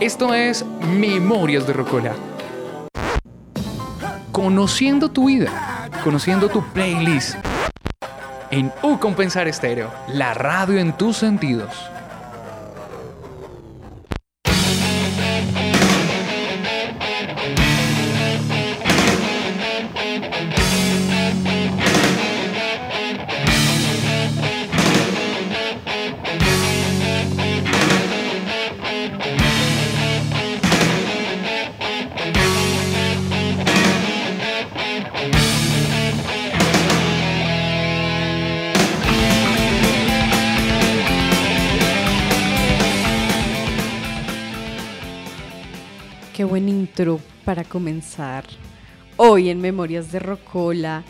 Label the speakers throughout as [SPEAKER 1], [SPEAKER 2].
[SPEAKER 1] Esto es Memorias de Rocola. Conociendo tu vida, conociendo tu playlist. En U Compensar Estéreo, la radio en tus sentidos.
[SPEAKER 2] Hoy en Memorias de Rocola,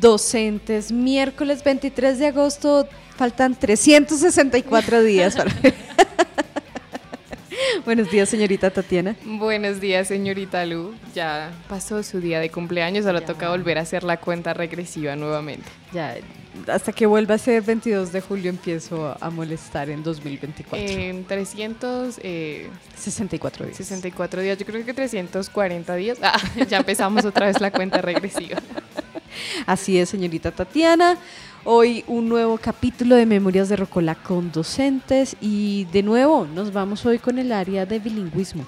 [SPEAKER 2] docentes, miércoles 23 de agosto, faltan 364 días para... Buenos días, señorita Tatiana.
[SPEAKER 3] Buenos días, señorita Lu. Ya pasó su día de cumpleaños, ahora toca volver a hacer la cuenta regresiva nuevamente.
[SPEAKER 2] Ya, hasta que vuelva a ser 22 de julio empiezo a molestar en 2024.
[SPEAKER 3] En 364
[SPEAKER 2] 64 días.
[SPEAKER 3] 64 días, yo creo que 340 días. Ah, ya empezamos otra vez la cuenta regresiva.
[SPEAKER 2] Así es, señorita Tatiana. Hoy un nuevo capítulo de Memorias de Rocola con docentes y de nuevo nos vamos hoy con el área de bilingüismo.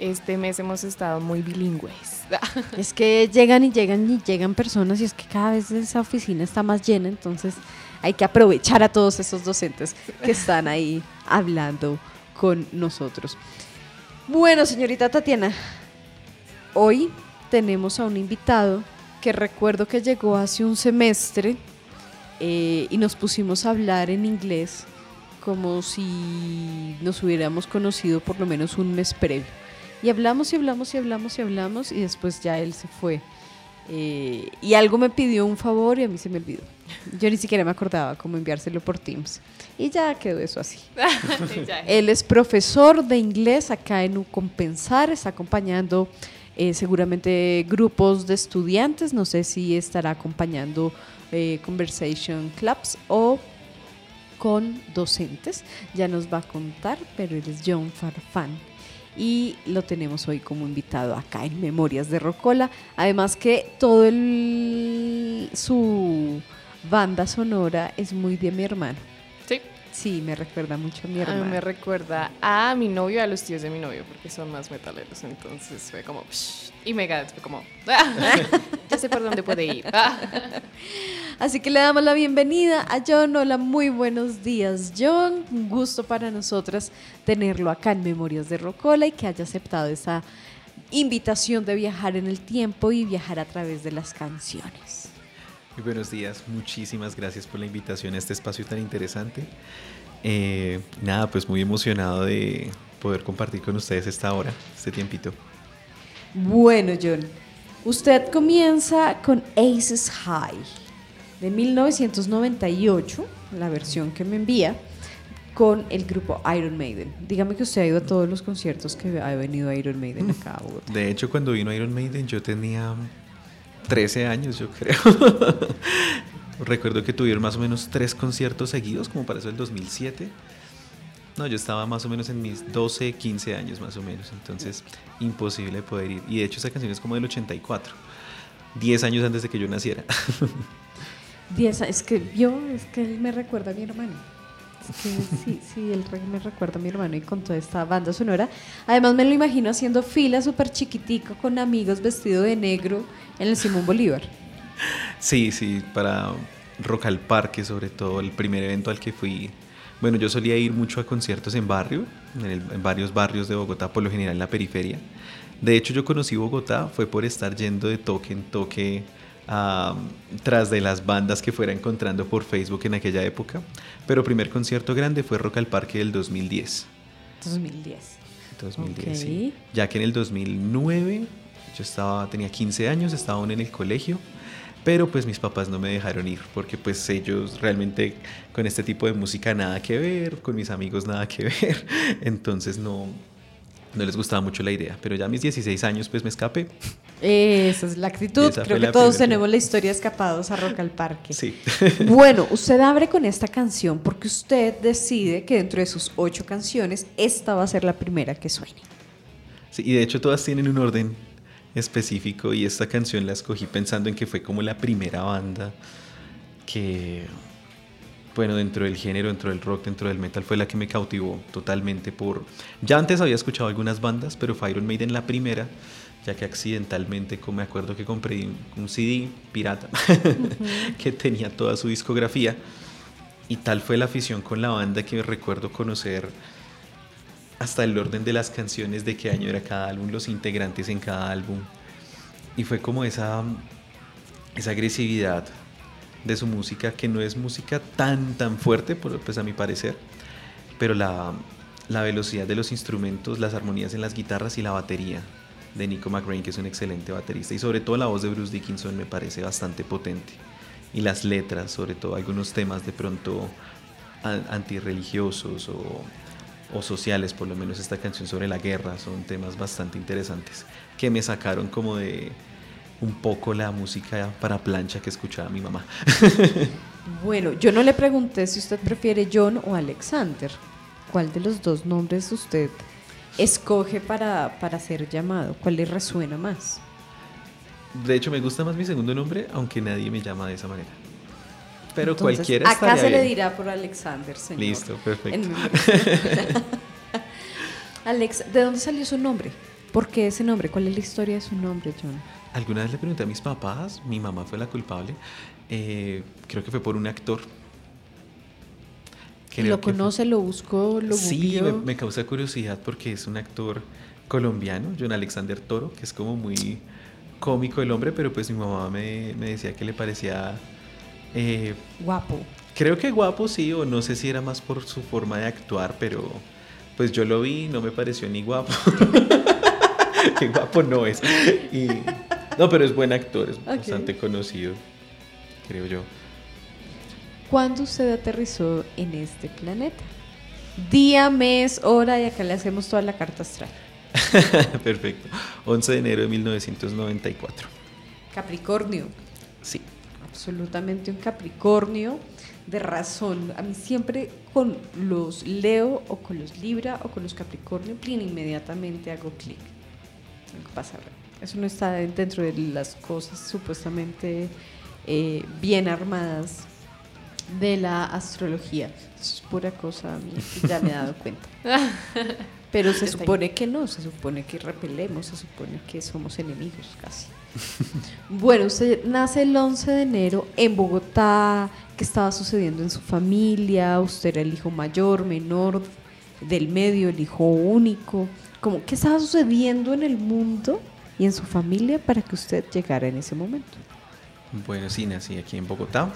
[SPEAKER 3] Este mes hemos estado muy bilingües.
[SPEAKER 2] Es que llegan y llegan y llegan personas y es que cada vez esa oficina está más llena, entonces hay que aprovechar a todos esos docentes que están ahí hablando con nosotros. Bueno, señorita Tatiana, hoy tenemos a un invitado que recuerdo que llegó hace un semestre eh, y nos pusimos a hablar en inglés como si nos hubiéramos conocido por lo menos un mes previo. Y hablamos y hablamos y hablamos y hablamos y después ya él se fue. Eh, y algo me pidió un favor y a mí se me olvidó. Yo ni siquiera me acordaba cómo enviárselo por Teams. Y ya quedó eso así. él es profesor de inglés acá en Ucompensar, está acompañando eh, seguramente grupos de estudiantes, no sé si estará acompañando eh, conversation clubs o con docentes. Ya nos va a contar, pero él es John Farfán y lo tenemos hoy como invitado acá en Memorias de Rocola. Además que todo su banda sonora es muy de mi hermano.
[SPEAKER 3] Sí.
[SPEAKER 2] Me recuerda mucho a mi
[SPEAKER 3] A
[SPEAKER 2] hermano.
[SPEAKER 3] mí me recuerda a mi novio a los tíos de mi novio, porque son más metaleros. Entonces fue como. "Psh", y Megadeth fue como. ya sé por dónde puede ir.
[SPEAKER 2] Así que le damos la bienvenida a John. Hola, muy buenos días, John. Un gusto para nosotras tenerlo acá en Memorias de Rocola y que haya aceptado esa invitación de viajar en el tiempo y viajar a través de las canciones.
[SPEAKER 4] Muy buenos días, muchísimas gracias por la invitación a este espacio tan interesante. Eh, nada, pues muy emocionado de poder compartir con ustedes esta hora, este tiempito.
[SPEAKER 2] Bueno, John, usted comienza con Aces High de 1998, la versión que me envía, con el grupo Iron Maiden. Dígame que usted ha ido a todos los conciertos que ha venido Iron Maiden acá a Bogotá.
[SPEAKER 4] De hecho, cuando vino Iron Maiden yo tenía 13 años, yo creo. Recuerdo que tuvieron más o menos tres conciertos seguidos, como para eso el 2007. No, yo estaba más o menos en mis 12, 15 años más o menos, entonces imposible poder ir. Y de hecho esa canción es como del 84, 10 años antes de que yo naciera.
[SPEAKER 2] Diez a- es que yo, es que él me recuerda a mi hermano. Sí, sí, él re- me recuerda a mi hermano y con toda esta banda sonora. Además me lo imagino haciendo fila súper chiquitico con amigos vestido de negro en el Simón Bolívar.
[SPEAKER 4] Sí, sí, para Rock al Parque, sobre todo el primer evento al que fui. Bueno, yo solía ir mucho a conciertos en barrio, en, el- en varios barrios de Bogotá, por lo general en la periferia. De hecho, yo conocí Bogotá, fue por estar yendo de toque en toque ah, tras de las bandas que fuera encontrando por Facebook en aquella época. Pero primer concierto grande fue Rock al Parque del 2010.
[SPEAKER 2] 2010.
[SPEAKER 4] 2010,
[SPEAKER 2] Ok.
[SPEAKER 4] sí. Ya que en el 2009 yo estaba, tenía 15 años, estaba aún en el colegio, pero pues mis papás no me dejaron ir porque pues ellos realmente con este tipo de música nada que ver, con mis amigos nada que ver, entonces no, no les gustaba mucho la idea, pero ya a mis 16 años pues me escapé
[SPEAKER 2] Esa es la actitud. Creo que todos tenemos la historia escapados a Rock al Parque.
[SPEAKER 4] Sí.
[SPEAKER 2] Bueno, usted abre con esta canción porque usted decide que dentro de sus ocho canciones, esta va a ser la primera que suene.
[SPEAKER 4] Sí, y de hecho todas tienen un orden específico y esta canción la escogí pensando en que fue como la primera banda que, bueno, dentro del género, dentro del rock, dentro del metal, fue la que me cautivó totalmente por... Ya antes había escuchado algunas bandas, pero fue Iron Maiden la primera, ya que accidentalmente, me acuerdo que compré un- CD pirata que tenía toda su discografía. Y tal fue la afición con la banda que recuerdo conocer hasta el orden de las canciones, de qué año era cada álbum, los integrantes en cada álbum. Y fue como esa, esa agresividad de su música, que no es música tan, tan fuerte, pues a mi parecer, pero la, la velocidad de los instrumentos, las armonías en las guitarras y la batería de Nico McRae, que es un excelente baterista, y sobre todo la voz de Bruce Dickinson me parece bastante potente. Y las letras, sobre todo algunos temas de pronto an- antirreligiosos o, o sociales, por lo menos esta canción sobre la guerra, son temas bastante interesantes que me sacaron como de un poco la música para plancha que escuchaba mi mamá.
[SPEAKER 2] Bueno, yo no le pregunté si usted prefiere John o Alexander. ¿Cuál de los dos nombres usted escoge para, para ser llamado? ¿Cuál le resuena más?
[SPEAKER 4] De hecho, me gusta más mi segundo nombre, aunque nadie me llama de esa manera. Pero
[SPEAKER 2] Entonces,
[SPEAKER 4] cualquiera
[SPEAKER 2] Acá se le dirá por Alexander, señor.
[SPEAKER 4] Listo, perfecto.
[SPEAKER 2] Alex, ¿de dónde salió su nombre? ¿Por qué ese nombre? ¿Cuál es la historia de su nombre, John?
[SPEAKER 4] Alguna vez le pregunté a mis papás, mi mamá fue la culpable, eh, creo que fue por un actor. Creo
[SPEAKER 2] ¿Lo
[SPEAKER 4] fue-
[SPEAKER 2] conoce, lo buscó, lo
[SPEAKER 4] Sí, me, causa curiosidad porque es un actor colombiano, John Alexander Toro, que es como muy cómico el hombre, pero pues mi mamá me, me decía que le parecía, eh,
[SPEAKER 2] Guapo.
[SPEAKER 4] creo que guapo sí, o no sé si era más por su forma de actuar, pero pues yo lo vi no me pareció ni guapo. que guapo no es. Y- no, pero es buen actor, es bastante conocido, creo yo.
[SPEAKER 2] ¿Cuándo usted aterrizó en este planeta? Día, mes, hora y acá le hacemos toda la carta astral.
[SPEAKER 4] Perfecto. 11 de enero de 1994.
[SPEAKER 2] Capricornio.
[SPEAKER 4] Sí.
[SPEAKER 2] absolutamente un Capricornio de razón. A mí siempre con los Leo o con los Libra o con los Capricornio, inmediatamente hago clic. Tengo que pasar. Eso no está dentro de las cosas supuestamente eh, bien armadas de la astrología. Eso es pura cosa mía ya me he dado cuenta. Pero se supone que no, se supone que repelemos, se supone que somos enemigos casi. Bueno, usted nace el 11 de enero en Bogotá. ¿Qué estaba sucediendo en su familia? ¿Usted era el hijo mayor, menor, del medio, el hijo único? ¿Cómo, ¿Qué estaba sucediendo en el mundo y en su familia para que usted llegara en ese momento?
[SPEAKER 4] Bueno, sí, nací aquí en Bogotá.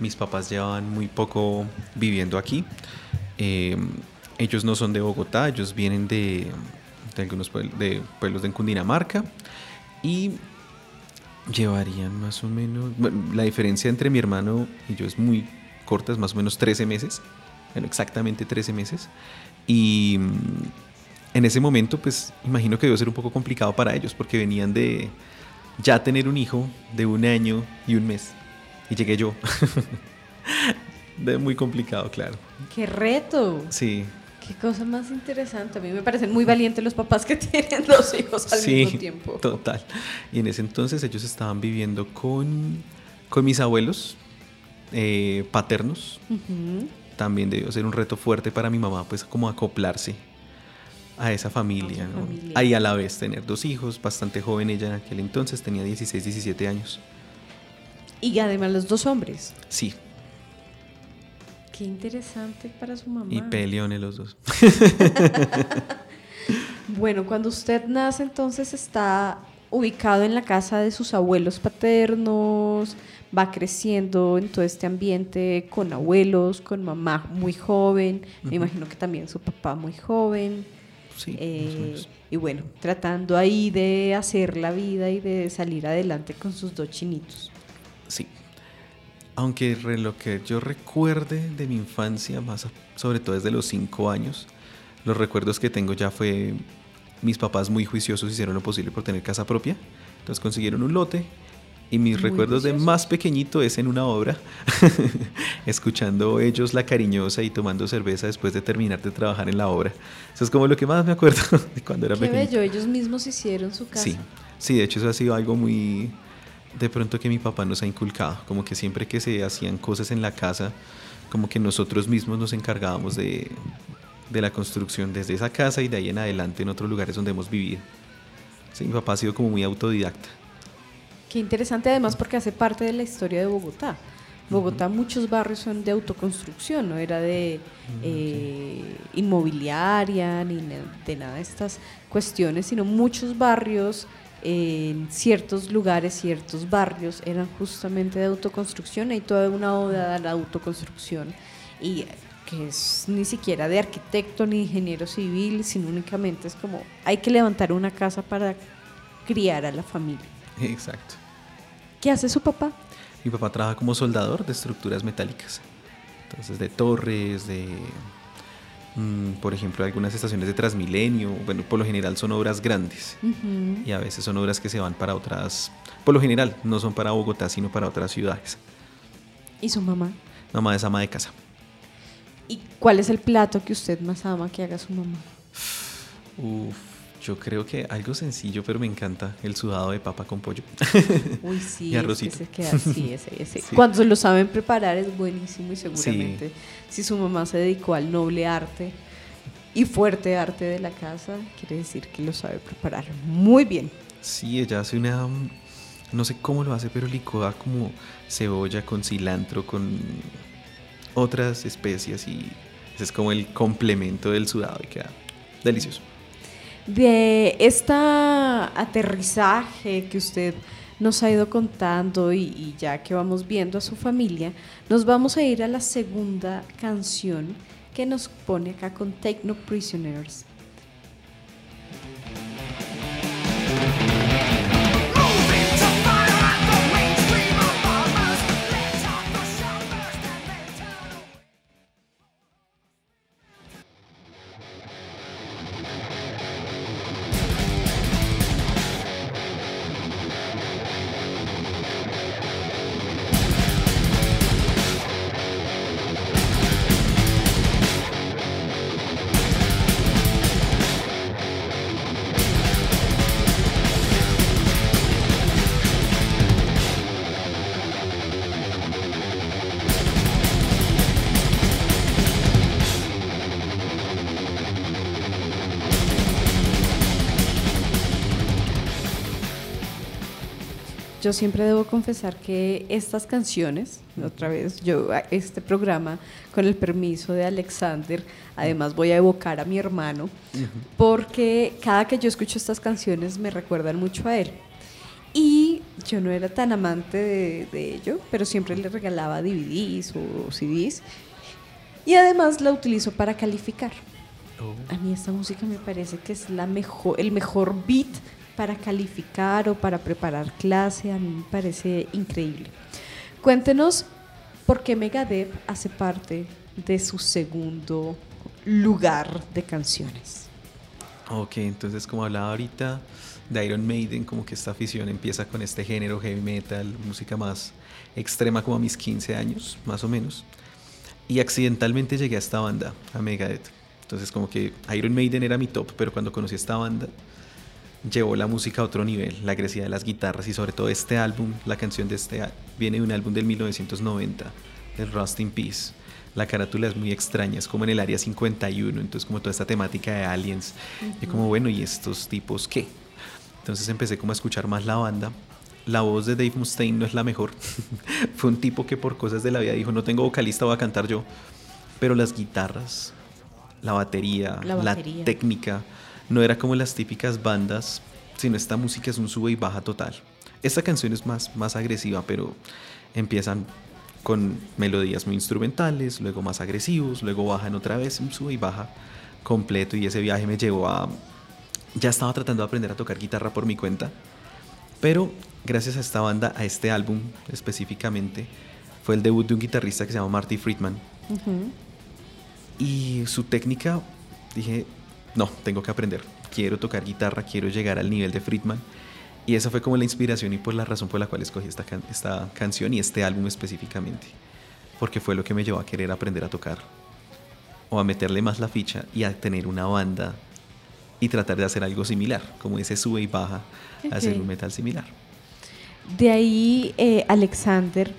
[SPEAKER 4] Mis papás llevaban muy poco viviendo aquí. Eh, ellos no son de Bogotá, ellos vienen de, de algunos de pueblos de Cundinamarca. Y llevarían más o menos... la diferencia entre mi hermano y yo es muy corta, es más o menos 13 meses. Bueno, exactamente 13 meses. Y en ese momento, pues imagino que debe ser un poco complicado para ellos porque venían de ya tener un hijo de un año y un mes. Y llegué yo. de muy complicado, claro.
[SPEAKER 2] ¡Qué reto!
[SPEAKER 4] Sí,
[SPEAKER 2] ¡Qué cosa más interesante! A mí me parecen muy valientes los papás que tienen dos hijos al
[SPEAKER 4] sí,
[SPEAKER 2] mismo tiempo.
[SPEAKER 4] total. Y en ese entonces ellos estaban viviendo con, con mis abuelos eh, paternos. También debió ser un reto fuerte para mi mamá, pues como acoplarse a esa familia.
[SPEAKER 2] A su
[SPEAKER 4] ¿no?
[SPEAKER 2] familia.
[SPEAKER 4] Ahí a la vez tener dos hijos, bastante joven ella en aquel entonces, tenía 16, 17 años.
[SPEAKER 2] Y además los dos hombres.
[SPEAKER 4] Sí,
[SPEAKER 2] Qué interesante para su mamá.
[SPEAKER 4] y peleones los dos.
[SPEAKER 2] Bueno, cuando usted nace entonces está ubicado en la casa de sus abuelos paternos, va creciendo en todo este ambiente con abuelos, con mamá muy joven, me imagino que también su papá muy joven.
[SPEAKER 4] Sí,
[SPEAKER 2] eh, y bueno, tratando ahí de hacer la vida y de salir adelante con sus dos chinitos.
[SPEAKER 4] Sí. Aunque lo que yo recuerde de mi infancia, más sobre todo desde los cinco años, los recuerdos que tengo ya fue mis papás muy juiciosos hicieron lo posible por tener casa propia. Entonces consiguieron un lote y mis
[SPEAKER 2] Muy
[SPEAKER 4] recuerdos de más pequeñito es en una obra, escuchando ellos la cariñosa y tomando cerveza después de terminar de trabajar en la obra. Eso es como lo que más me acuerdo de cuando era
[SPEAKER 2] Qué
[SPEAKER 4] pequeñito.
[SPEAKER 2] bello, ellos mismos hicieron su casa.
[SPEAKER 4] Sí, sí, de hecho eso ha sido algo muy de pronto que mi papá nos ha inculcado, como que siempre que se hacían cosas en la casa, como que nosotros mismos nos encargábamos de, de la construcción desde esa casa y de ahí en adelante en otros lugares donde hemos vivido. Sí, mi papá ha sido como muy autodidacta.
[SPEAKER 2] Qué interesante además porque hace parte de la historia de Bogotá. Bogotá, muchos barrios son de autoconstrucción, no era de eh, inmobiliaria ni de nada de estas cuestiones, sino muchos barrios en ciertos lugares, ciertos barrios eran justamente de autoconstrucción. Hay toda una oda a la autoconstrucción y que es ni siquiera de arquitecto ni ingeniero civil, sino únicamente es como hay que levantar una casa para criar a la familia.
[SPEAKER 4] Exacto.
[SPEAKER 2] ¿Qué hace su papá?
[SPEAKER 4] Mi papá trabaja como soldador de estructuras metálicas. Entonces, de torres, de, mm, por ejemplo, algunas estaciones de Transmilenio. Bueno, por lo general son obras grandes. Y a veces son obras que se van para otras, por lo general, no son para Bogotá, sino para otras ciudades.
[SPEAKER 2] ¿Y su mamá?
[SPEAKER 4] Mamá es ama de casa.
[SPEAKER 2] ¿Y cuál es el plato que usted más ama que haga su mamá?
[SPEAKER 4] Uf, yo creo que algo sencillo, pero me encanta el sudado de papa con pollo.
[SPEAKER 2] Uy, sí,
[SPEAKER 4] Y
[SPEAKER 2] es que
[SPEAKER 4] arrocito.
[SPEAKER 2] queda sí, ese, ese.
[SPEAKER 4] Sí.
[SPEAKER 2] Cuando lo saben preparar es buenísimo y seguramente si su mamá se dedicó al noble arte y fuerte arte de la casa, quiere decir que lo sabe preparar muy bien.
[SPEAKER 4] Sí, ella hace una, no sé cómo lo hace, pero licúa como cebolla con cilantro, con otras especias y ese es como el complemento del sudado y queda delicioso.
[SPEAKER 2] De este aterrizaje que usted nos ha ido contando y, y ya que vamos viendo a su familia, nos vamos a ir a la segunda canción que nos pone acá con Techno Prisoners. Yo siempre debo confesar que estas canciones, otra vez, yo este programa, con el permiso de Alexander, además voy a evocar a mi hermano, porque cada que yo escucho estas canciones me recuerdan mucho a él. Y yo no era tan amante de, de ello, pero siempre le regalaba DVDs o CDs. Y además la utilizo para calificar. A mí esta música me parece que es la mejor, el mejor beat para calificar o para preparar clase. A mí me parece increíble. Cuéntenos por qué Megadeth hace parte de su segundo lugar de canciones.
[SPEAKER 4] Ok, entonces como hablaba ahorita de Iron Maiden, como que esta afición empieza con este género heavy metal, música más extrema como a mis 15 años, más o menos. Y accidentalmente llegué a esta banda, a Megadeth. Entonces como que Iron Maiden era mi top, pero cuando conocí esta banda llevó la música a otro nivel, la agresividad de las guitarras y sobre todo este álbum, la canción de este viene de un álbum del 1990, del Rust in Peace. La carátula es muy extraña, es como en el área 51, entonces como toda esta temática de aliens. Y como bueno, ¿y estos tipos qué? Entonces empecé como a escuchar más la banda. La voz de Dave Mustaine no es la mejor. Fue un tipo que por cosas de la vida dijo, no tengo vocalista, voy a cantar yo. Pero las guitarras, la batería,
[SPEAKER 2] La
[SPEAKER 4] técnica, no era como las típicas bandas, sino esta música es un sube y baja total. Esta canción es más, más agresiva, pero empiezan con melodías muy instrumentales, luego más agresivos, luego bajan otra vez, un sube y baja completo y ese viaje me llevó a... Ya estaba tratando de aprender a tocar guitarra por mi cuenta, pero gracias a esta banda, a este álbum específicamente, fue el debut de un guitarrista que se llama Marty Friedman. Y su técnica, dije, no, tengo que aprender. quiero tocar guitarra, quiero llegar al nivel de Friedman. Y esa fue como la inspiración y por la razón por la cual escogí esta, esta canción y este álbum específicamente. Porque fue lo que me llevó a querer aprender a tocar. O a meterle más la ficha y a tener una banda y tratar de hacer algo similar, como ese sube y baja, hacer un metal similar.
[SPEAKER 2] De ahí, eh, Alexander,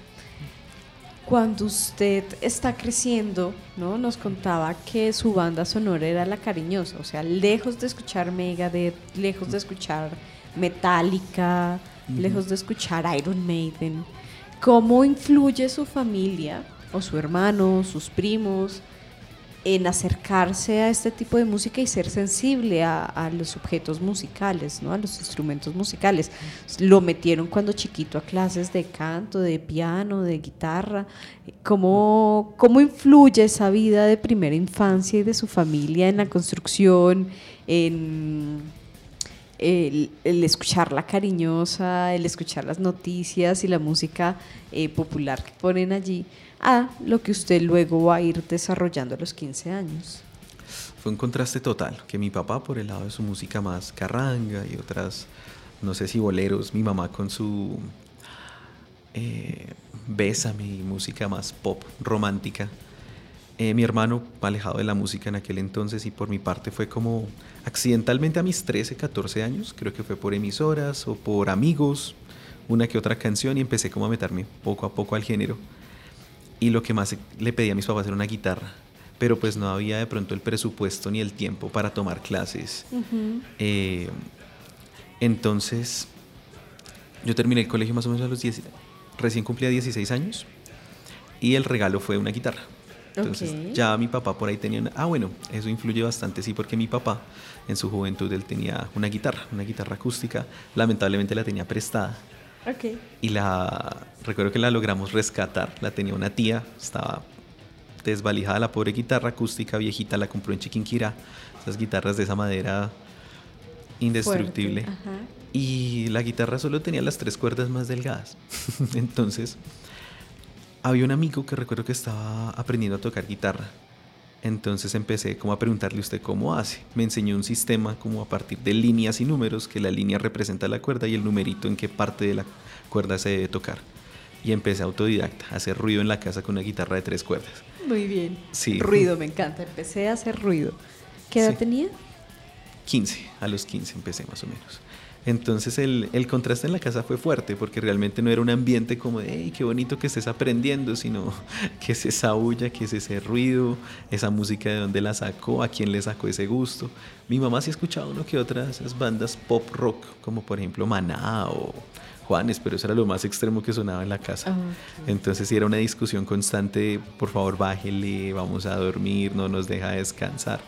[SPEAKER 2] cuando usted está creciendo, ¿no? Nos contaba que su banda sonora era La Cariñosa, o sea, lejos de escuchar Megadeth, lejos de escuchar Metallica, lejos de escuchar Iron Maiden. ¿Cómo influye su familia o su hermano, sus primos, en acercarse a este tipo de música y ser sensible a, los objetos musicales, ¿no? a los instrumentos musicales. Lo metieron cuando chiquito a clases de canto, de piano, de guitarra. ¿Cómo, cómo influye esa vida de primera infancia y de su familia en la construcción, en el, escuchar la cariñosa, el escuchar las noticias y la música eh, popular que ponen allí? A lo que usted luego va a ir desarrollando a los 15 años.
[SPEAKER 4] Fue un contraste total, que mi papá por el lado de su música más carranga y otras, no sé si boleros, mi mamá con su eh, Bésame y música más pop, romántica. Eh, mi hermano alejado de la música en aquel entonces y por mi parte fue como accidentalmente a mis 13, 14 años, creo que fue por emisoras o por amigos, una que otra canción y empecé como a meterme poco a poco al género y lo que más le pedía a mis papás era una guitarra, pero pues no había de pronto el presupuesto ni el tiempo para tomar clases. Eh, entonces, yo terminé el colegio más o menos a los 10, recién cumplía 16 años y el regalo fue una guitarra. Entonces ya mi papá por ahí tenía una... Ah, bueno, eso influye bastante, sí, porque mi papá en su juventud él tenía una guitarra, una guitarra acústica, lamentablemente la tenía prestada y la recuerdo que la logramos rescatar. La tenía una tía, estaba desvalijada la pobre guitarra acústica viejita, la compró en Chiquinquirá. Esas guitarras de esa madera indestructible. Y la guitarra solo tenía las tres cuerdas más delgadas. Entonces, había un amigo que recuerdo que estaba aprendiendo a tocar guitarra entonces empecé como a preguntarle usted cómo hace. Me enseñó un sistema como a partir de líneas y números, que la línea representa la cuerda y el numerito en qué parte de la cuerda se debe tocar. Y empecé autodidacta, a hacer ruido en la casa con una guitarra de tres cuerdas.
[SPEAKER 2] Muy bien. Sí. Ruido, me encanta. Empecé a hacer ruido. ¿Qué edad tenía?
[SPEAKER 4] 15, a los 15 empecé más o menos. Entonces el, el, contraste en la casa fue fuerte porque realmente no era un ambiente como de, hey, qué bonito que estés aprendiendo, sino que es esa bulla, que es ese ruido, esa música de dónde la sacó, a quién le sacó ese gusto. Mi mamá sí escuchaba uno que otras esas bandas pop rock, como por ejemplo Maná o Juanes, pero eso era lo más extremo que sonaba en la casa. Ah, Entonces sí era una discusión constante, por favor bájele, vamos a dormir, no nos deja descansar.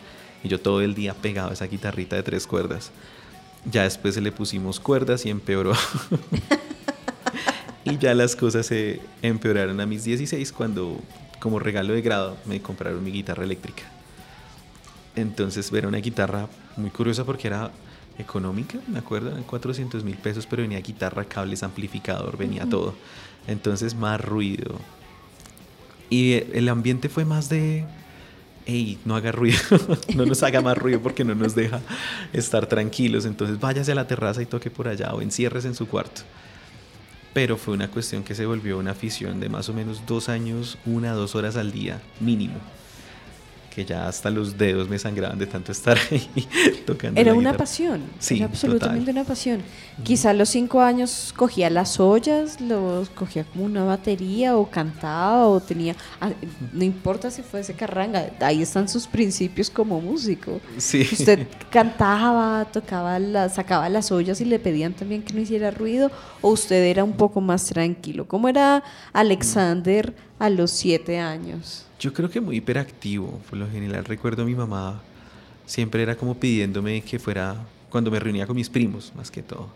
[SPEAKER 4] Y yo todo el día pegado a esa guitarrita de tres cuerdas. Ya después le pusimos cuerdas y empeoró. y ya las cosas se empeoraron a mis 16 cuando como regalo de grado me compraron mi guitarra eléctrica. Entonces era una guitarra muy curiosa porque era económica, me acuerdo, eran 400 mil pesos, pero venía guitarra, cables, amplificador, venía todo. Entonces más ruido. Y el ambiente fue más de hey, no haga ruido, no nos haga más ruido porque no nos deja estar tranquilos, entonces váyase a la terraza y toque por allá o encierres en su cuarto. Pero fue una cuestión que se volvió una afición de más o menos dos años, una, dos horas al día mínimo que ya hasta los dedos me sangraban de tanto estar ahí tocando.
[SPEAKER 2] Era una pasión, sí, era absolutamente una pasión. Quizá a los cinco años cogía las ollas, los cogía como una batería o cantaba o tenía, ah, no importa si fuese carranga, ahí están sus principios como músico. Sí. Usted cantaba, tocaba, sacaba las ollas y le pedían también que no hiciera ruido o usted era un poco más tranquilo. ¿Cómo era Alexander a los siete años?
[SPEAKER 4] Yo creo que muy hiperactivo, por lo general. Recuerdo a mi mamá siempre era como pidiéndome que fuera, cuando me reunía con mis primos, más que todo,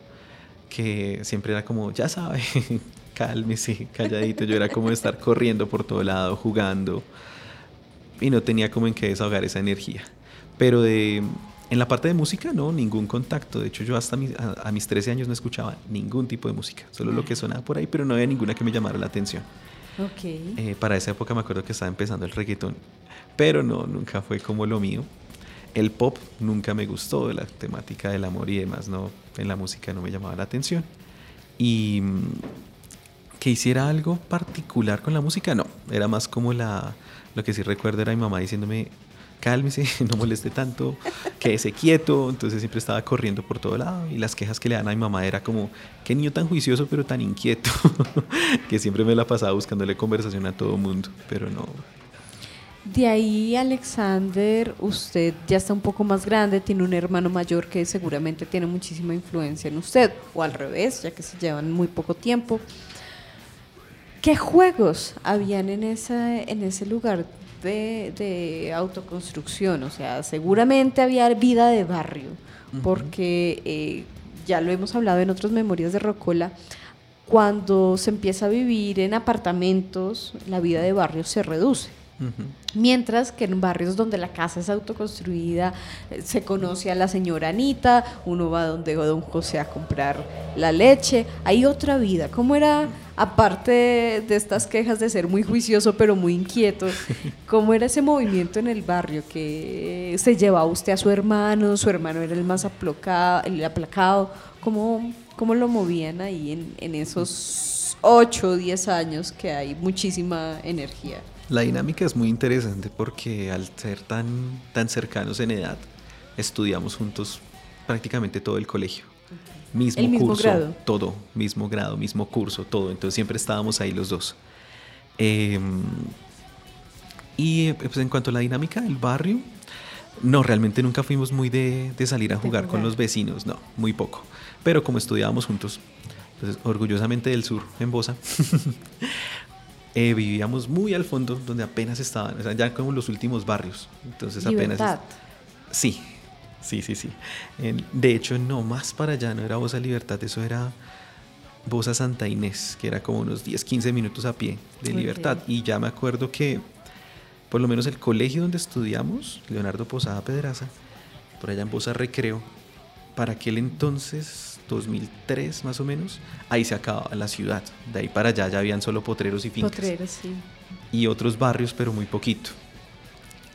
[SPEAKER 4] que siempre era como, ya sabe, cálmese, calladito. Yo era como estar corriendo por todo lado, jugando, y no tenía como en qué desahogar esa energía. Pero de, en la parte de música, no, ningún contacto. De hecho, yo hasta a, a, mis 13 años no escuchaba ningún tipo de música, solo lo que sonaba por ahí, pero no había ninguna que me llamara la atención. Eh, para esa época me acuerdo que estaba empezando el reggaetón, pero no, nunca fue como lo mío. El pop nunca me gustó, la temática del amor y demás, no, en la música no me llamaba la atención. Y mm, que hiciera algo particular con la música, no, era más como la, lo que sí recuerdo era mi mamá diciéndome, cálmese, no moleste tanto, quédese quieto, entonces siempre estaba corriendo por todo lado y las quejas que le dan a mi mamá era como, qué niño tan juicioso pero tan inquieto, que siempre me la pasaba buscándole conversación a todo mundo, pero no,
[SPEAKER 2] De ahí, Alexander, usted ya está un poco más grande, tiene un hermano mayor que seguramente tiene muchísima influencia en usted, o al revés, ya que se llevan muy poco tiempo. ¿Qué juegos habían en, ese lugar de, de autoconstrucción? O sea, seguramente había vida de barrio, porque eh, ya lo hemos hablado en otras memorias de Rocola, cuando se empieza a vivir en apartamentos, la vida de barrio se reduce. Mientras que en barrios donde la casa es autoconstruida, eh, se conoce a la señora Anita, uno va donde don José a comprar la leche, hay otra vida. ¿Cómo era, aparte de estas quejas de ser muy juicioso pero muy inquieto, cómo era ese movimiento en el barrio que se llevaba usted a su hermano, su hermano era el más aplacado, el aplacado, ¿cómo, cómo lo movían ahí en, en esos 8 o 10 años que hay muchísima energía?
[SPEAKER 4] La dinámica es muy interesante porque al ser tan, tan cercanos en edad, estudiamos juntos prácticamente todo el colegio. Mismo
[SPEAKER 2] El mismo
[SPEAKER 4] curso,
[SPEAKER 2] grado.
[SPEAKER 4] todo, mismo grado, mismo curso, todo. Entonces siempre estábamos ahí los dos. Em, y eh, pues, en cuanto a la dinámica del barrio, no, realmente nunca fuimos muy de, de salir a
[SPEAKER 2] De
[SPEAKER 4] jugar con
[SPEAKER 2] jugar.
[SPEAKER 4] los vecinos, no, muy poco. Pero como estudiábamos juntos, entonces orgullosamente del sur, en Bosa, eh, vivíamos muy al fondo, donde apenas estaban, o sea, ya como los últimos barrios. Entonces apenas...
[SPEAKER 2] Libertad.
[SPEAKER 4] Sí, sí, sí, sí. En- de hecho, no, más para allá, no era Bosa Libertad, eso era Bosa Santa Inés, que era como unos 10, 15 minutos a pie de. Libertad. Y ya me acuerdo que, por lo menos el colegio donde estudiamos, Leonardo Posada Pedraza, por allá en Bosa Recreo, para aquel entonces, 2003 más o menos, ahí se acababa la ciudad. De ahí para allá ya habían solo potreros y fincas.
[SPEAKER 2] Potreros, sí.
[SPEAKER 4] Y otros barrios, pero muy poquito.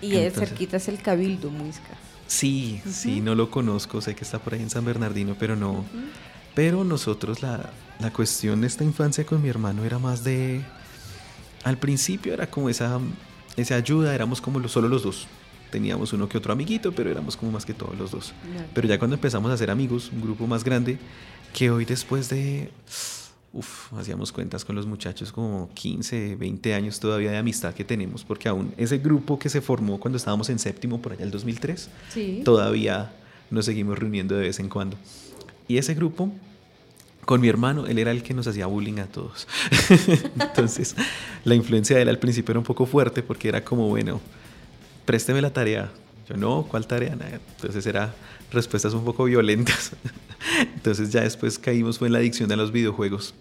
[SPEAKER 2] Y es
[SPEAKER 4] Entonces-
[SPEAKER 2] cerquita es el Cabildo, Muisca.
[SPEAKER 4] Sí, sí, no lo conozco, sé que está por ahí en San Bernardino, pero no. Pero nosotros la, la cuestión de esta infancia con mi hermano era más de... Al principio era como esa, esa ayuda, éramos como los- solo los dos. Teníamos uno que otro amiguito, pero éramos como más que todos los dos. Pero ya cuando empezamos a ser amigos, un grupo más grande, que hoy después de... Uf, hacíamos cuentas con los muchachos como 15, 20 años todavía de amistad que tenemos, porque aún ese grupo que se formó cuando estábamos en séptimo, por allá el 2003,
[SPEAKER 2] Sí.
[SPEAKER 4] todavía nos seguimos reuniendo de vez en cuando. Y ese grupo, con mi hermano, él era el que nos hacía bullying a todos. Entonces, la influencia de él al principio era un poco fuerte porque era como, bueno, présteme la tarea. Yo no, ¿cuál tarea? Nada. Entonces era respuestas un poco violentas. Entonces ya después caímos fue en la adicción a los videojuegos.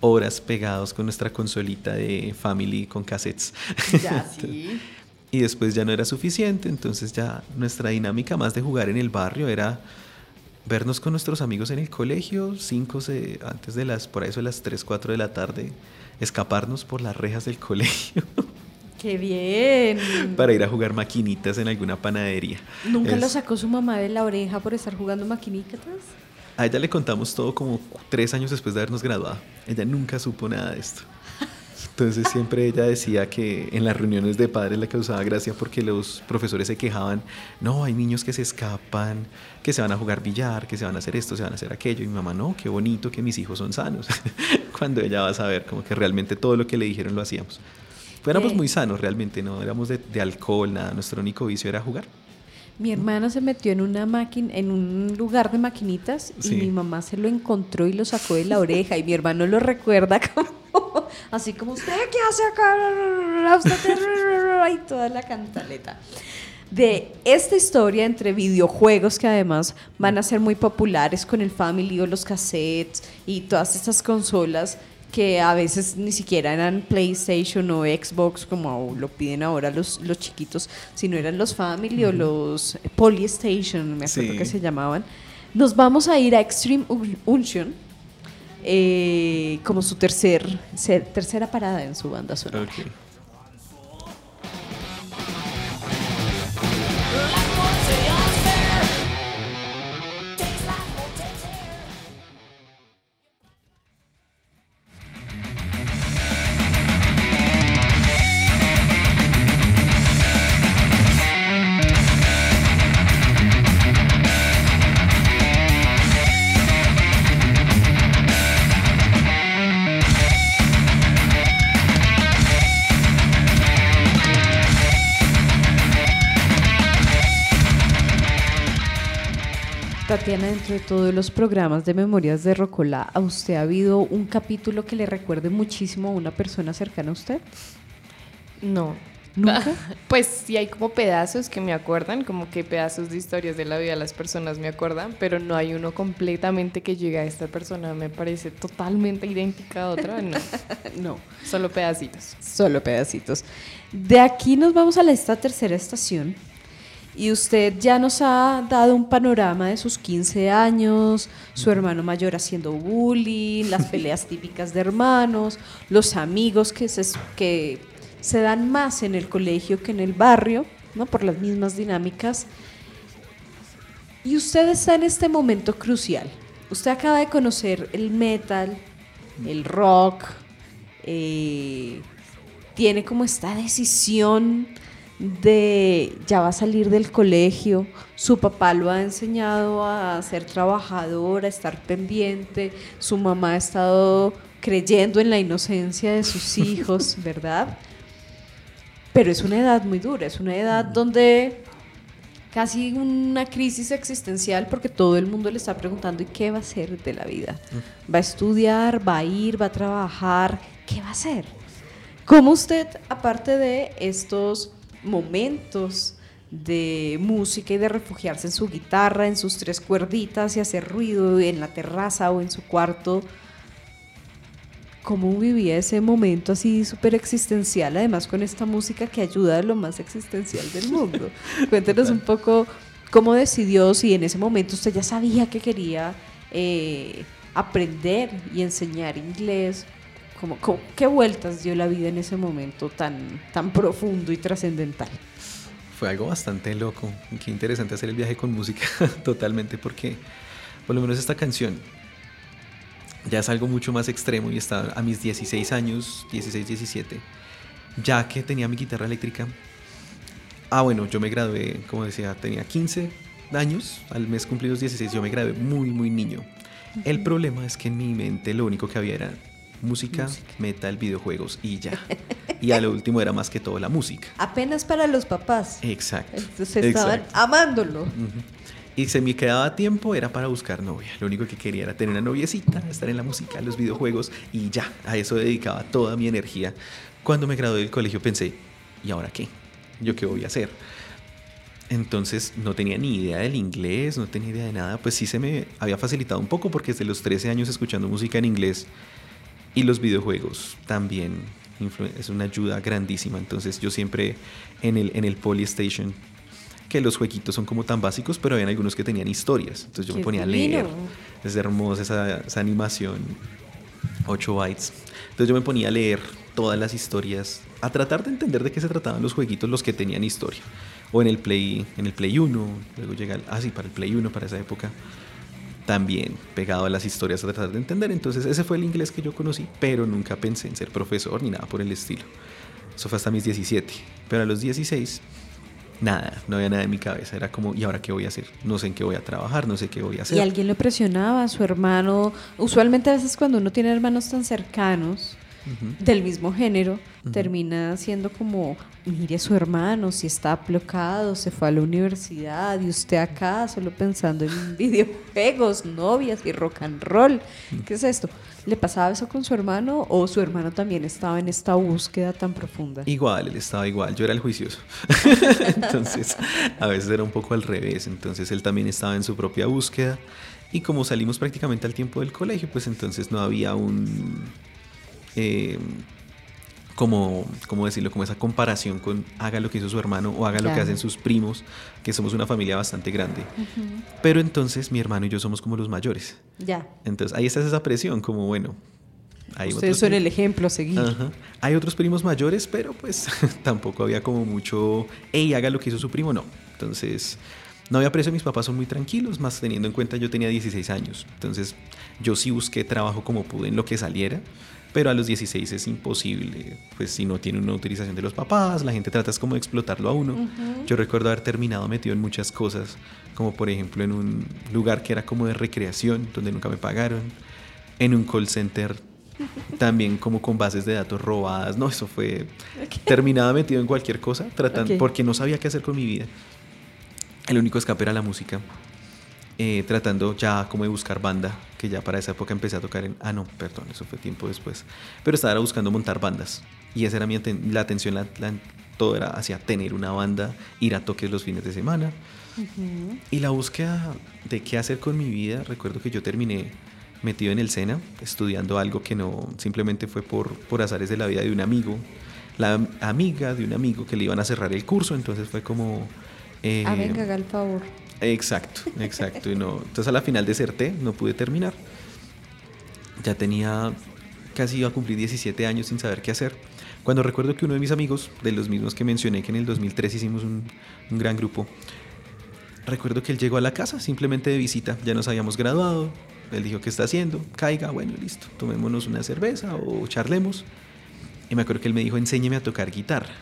[SPEAKER 4] Horas pegados con nuestra consolita de Family con cassettes.
[SPEAKER 2] Ya, sí.
[SPEAKER 4] Y después ya no era suficiente, entonces ya nuestra dinámica más de jugar en el barrio era vernos con nuestros amigos en el colegio, cinco se- antes de las, por eso de las 3, 4 de la tarde, escaparnos por las rejas del colegio
[SPEAKER 2] ¡Qué bien!
[SPEAKER 4] para ir a jugar maquinitas en alguna panadería.
[SPEAKER 2] ¿Nunca
[SPEAKER 4] Es-
[SPEAKER 2] lo sacó su mamá de la oreja por estar jugando maquinitas?
[SPEAKER 4] A ella le contamos todo como tres años después de habernos graduado. Ella nunca supo nada de esto. Entonces siempre ella decía que en las reuniones de padres le causaba gracia porque los profesores se quejaban, no, hay niños que se escapan, que se van a jugar billar, que se van a hacer esto, se van a hacer aquello. Y mi mamá, no, qué bonito que mis hijos son sanos. Cuando ella va a saber como que realmente todo lo que le dijeron lo hacíamos. Éramos muy sanos realmente, no éramos de, de alcohol, nada. Nuestro único vicio era jugar.
[SPEAKER 2] Mi hermano se metió en una máquina, en un lugar de maquinitas y mi mamá se lo encontró y lo sacó de la oreja y mi hermano lo recuerda como así como usted qué hace acá Usted qué-?" y toda la cantaleta de esta historia entre videojuegos que además van a ser muy populares con el Family o los cassettes y todas estas consolas que a veces ni siquiera eran PlayStation o Xbox como lo piden ahora los, los chiquitos, sino eran los Family o los Polystation, me acuerdo
[SPEAKER 4] Sí.
[SPEAKER 2] que se llamaban. Nos vamos a ir a Extreme Un- Unction eh, como su tercer, tercera parada en su banda sonora.
[SPEAKER 4] Ok.
[SPEAKER 2] Dentro de todos los programas de Memorias de Rocola, ¿a usted ha habido un capítulo que le recuerde muchísimo a una persona cercana a usted?
[SPEAKER 3] No.
[SPEAKER 2] ¿Nunca?
[SPEAKER 3] Pues sí hay como pedazos que me acuerdan, como que pedazos de historias de la vida de las personas me acuerdan, pero no hay uno completamente que llegue a esta persona, me parece totalmente idéntica a otra, no.
[SPEAKER 2] no.
[SPEAKER 3] Solo pedacitos.
[SPEAKER 2] Solo pedacitos. De aquí nos vamos a la, esta tercera estación y usted ya nos ha dado un panorama de sus 15 años, su hermano mayor haciendo bullying, las peleas típicas de hermanos, los amigos que se, que se dan más en el colegio que en el barrio, ¿no? por las mismas dinámicas. Y usted está en este momento crucial. Usted acaba de conocer el metal, el rock, eh, tiene como esta decisión de ya va a salir del colegio, su papá lo ha enseñado a ser trabajador, a estar pendiente, su mamá ha estado creyendo en la inocencia de sus hijos, ¿verdad? Pero es una edad muy dura, es una edad donde casi una crisis existencial porque todo el mundo le está preguntando ¿y qué va a hacer de la vida? ¿Va a estudiar? ¿Va a ir? ¿Va a trabajar? ¿Qué va a hacer? ¿Cómo usted, aparte de estos momentos de música y de refugiarse en su guitarra, en sus tres cuerditas y hacer ruido en la terraza o en su cuarto, cómo vivía ese momento así súper existencial, además con esta música que ayuda a lo más existencial del mundo. Cuéntenos un poco cómo decidió, si en ese momento usted ya sabía que quería eh, aprender y enseñar inglés, como, ¿qué vueltas dio la vida en ese momento tan, tan profundo y trascendental?
[SPEAKER 4] Fue algo bastante loco, qué interesante hacer el viaje con música, totalmente, porque por lo menos esta canción ya es algo mucho más extremo y está a mis 16 años, 16, 17, ya que tenía mi guitarra eléctrica. Ah, bueno, yo me gradué, como decía, tenía 15 años, al mes cumplidos 16, yo me gradué muy, muy niño. El problema es que en mi mente lo único que había era música, metal, videojuegos y ya. Y a lo último era más que todo la música.
[SPEAKER 2] Apenas para los papás.
[SPEAKER 4] Exacto.
[SPEAKER 2] Entonces estaban amándolo.
[SPEAKER 4] Y se me quedaba tiempo, era para buscar novia. Lo único que quería era tener una noviecita, estar en la música, los videojuegos y ya. A eso dedicaba toda mi energía. Cuando me gradué del colegio pensé, ¿y ahora qué? ¿Yo qué voy a hacer? Entonces no tenía ni idea del inglés, no tenía idea de nada. Pues sí se me había facilitado un poco porque desde los 13 años escuchando música en inglés y los videojuegos también es una ayuda grandísima. Entonces yo siempre en el, en el Polystation que los jueguitos son como tan básicos, pero habían algunos que tenían historias. Entonces yo me ponía a leer. Es hermosa esa, esa animación, 8 bytes. Entonces yo me ponía a leer todas las historias, a tratar de entender de qué se trataban los jueguitos, los que tenían historia. O en el Play, en el Play 1, luego llega, ah sí, para el Play 1, para esa época, también pegado a las historias a tratar de entender. Entonces ese fue el inglés que yo conocí, pero nunca pensé en ser profesor ni nada por el estilo. Eso fue hasta mis 17. Pero a los 16 nada, no había nada en mi cabeza. Era como, ¿y ahora qué voy a hacer? No sé en qué voy a trabajar, no sé qué voy a hacer.
[SPEAKER 2] ¿Y alguien lo presionaba? ¿Su hermano? Usualmente a veces cuando uno tiene hermanos tan cercanos, del mismo género, termina siendo como, mire a su hermano, si está aplocado, se fue a la universidad y usted acá solo pensando en videojuegos, novias y rock and roll. ¿Qué es esto? ¿Le pasaba eso con su hermano o su hermano también estaba en esta búsqueda tan profunda?
[SPEAKER 4] Igual, él estaba igual, yo era el juicioso. entonces, a veces era un poco al revés, entonces él también estaba en su propia búsqueda. Y como salimos prácticamente al tiempo del colegio, pues entonces no había un eh, como, ¿cómo decirlo? Como esa comparación con haga lo que hizo su hermano o haga lo que hacen sus primos, que somos una familia bastante grande. Pero entonces mi hermano y yo somos como los mayores.
[SPEAKER 2] Ya.
[SPEAKER 4] Entonces ahí está esa presión, como bueno.
[SPEAKER 2] Hay Ustedes son el ejemplo a seguir.
[SPEAKER 4] Hay otros primos mayores, pero pues tampoco había como mucho, hey, haga lo que hizo su primo, no. Entonces, no había precio, mis papás son muy tranquilos, más teniendo en cuenta yo tenía 16 años. Entonces, yo sí busqué trabajo como pude en lo que saliera pero a los 16 es imposible, pues si no tiene una utilización de los papás, la gente trata como de explotarlo a uno. Yo recuerdo haber terminado metido en muchas cosas, como por ejemplo en un lugar que era como de recreación, donde nunca me pagaron, en un call center también como con bases de datos robadas, no, eso fue terminado metido en cualquier cosa, tratando, porque no sabía qué hacer con mi vida. El único escape era la música. Eh, tratando ya como de buscar banda, que ya para esa época empecé a tocar en... Ah, no, perdón, eso fue tiempo después. Pero estaba buscando montar bandas. Y esa era mi aten- la atención, la, la- todo era hacia tener una banda, ir a toques los fines de semana. Y la búsqueda de qué hacer con mi vida, recuerdo que yo terminé metido en el SENA, estudiando algo que no simplemente fue por, por azares de la vida de un amigo, la amiga de un amigo que le iban a cerrar el curso, entonces fue como... eh,
[SPEAKER 3] ah, venga, haga el favor.
[SPEAKER 4] Exacto, exacto. Y no, entonces a la final deserté, no pude terminar. Ya tenía casi iba a cumplir 17 años sin saber qué hacer. Cuando recuerdo que uno de mis amigos, de los mismos que mencioné que en el 2003 hicimos un, un gran grupo, recuerdo que él llegó a la casa simplemente de visita, ya nos habíamos graduado, él dijo qué está haciendo, caiga, bueno, listo, tomémonos una cerveza o charlemos. Y me acuerdo que él me dijo, enséñeme a tocar guitarra.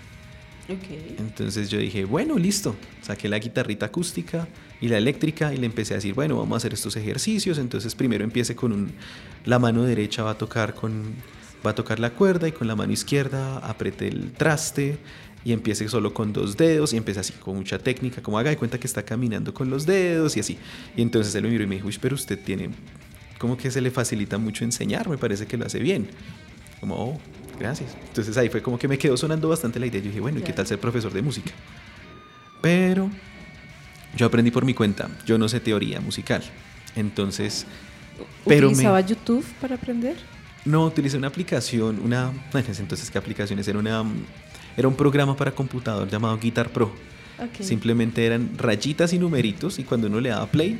[SPEAKER 2] Ok.
[SPEAKER 4] Entonces yo dije, bueno, listo. Saqué la guitarrita acústica y la eléctrica y le empecé a decir, bueno, vamos a hacer estos ejercicios. Entonces primero empiece con un, la mano derecha va a tocar con, va a tocar la cuerda y con la mano izquierda apreté el traste y empiece solo con dos dedos y empecé así con mucha técnica, como haga de cuenta que está caminando con los dedos y así. Y entonces él me miró y me dijo, pero usted tiene, como que se le facilita mucho enseñar, me parece que lo hace bien. Como, oh, gracias. Entonces ahí fue como que me quedó sonando bastante la idea. Yo dije, bueno, ¿y qué tal ser profesor de música? Pero yo aprendí por mi cuenta. Yo no sé teoría musical. Entonces, pero me-
[SPEAKER 2] ¿Utilizaba YouTube para aprender?
[SPEAKER 4] no utilicé una aplicación, una, entonces qué aplicaciones, era una, era un programa para computador llamado Guitar Pro.
[SPEAKER 2] Ok.
[SPEAKER 4] Simplemente eran rayitas y numeritos y cuando uno le daba play,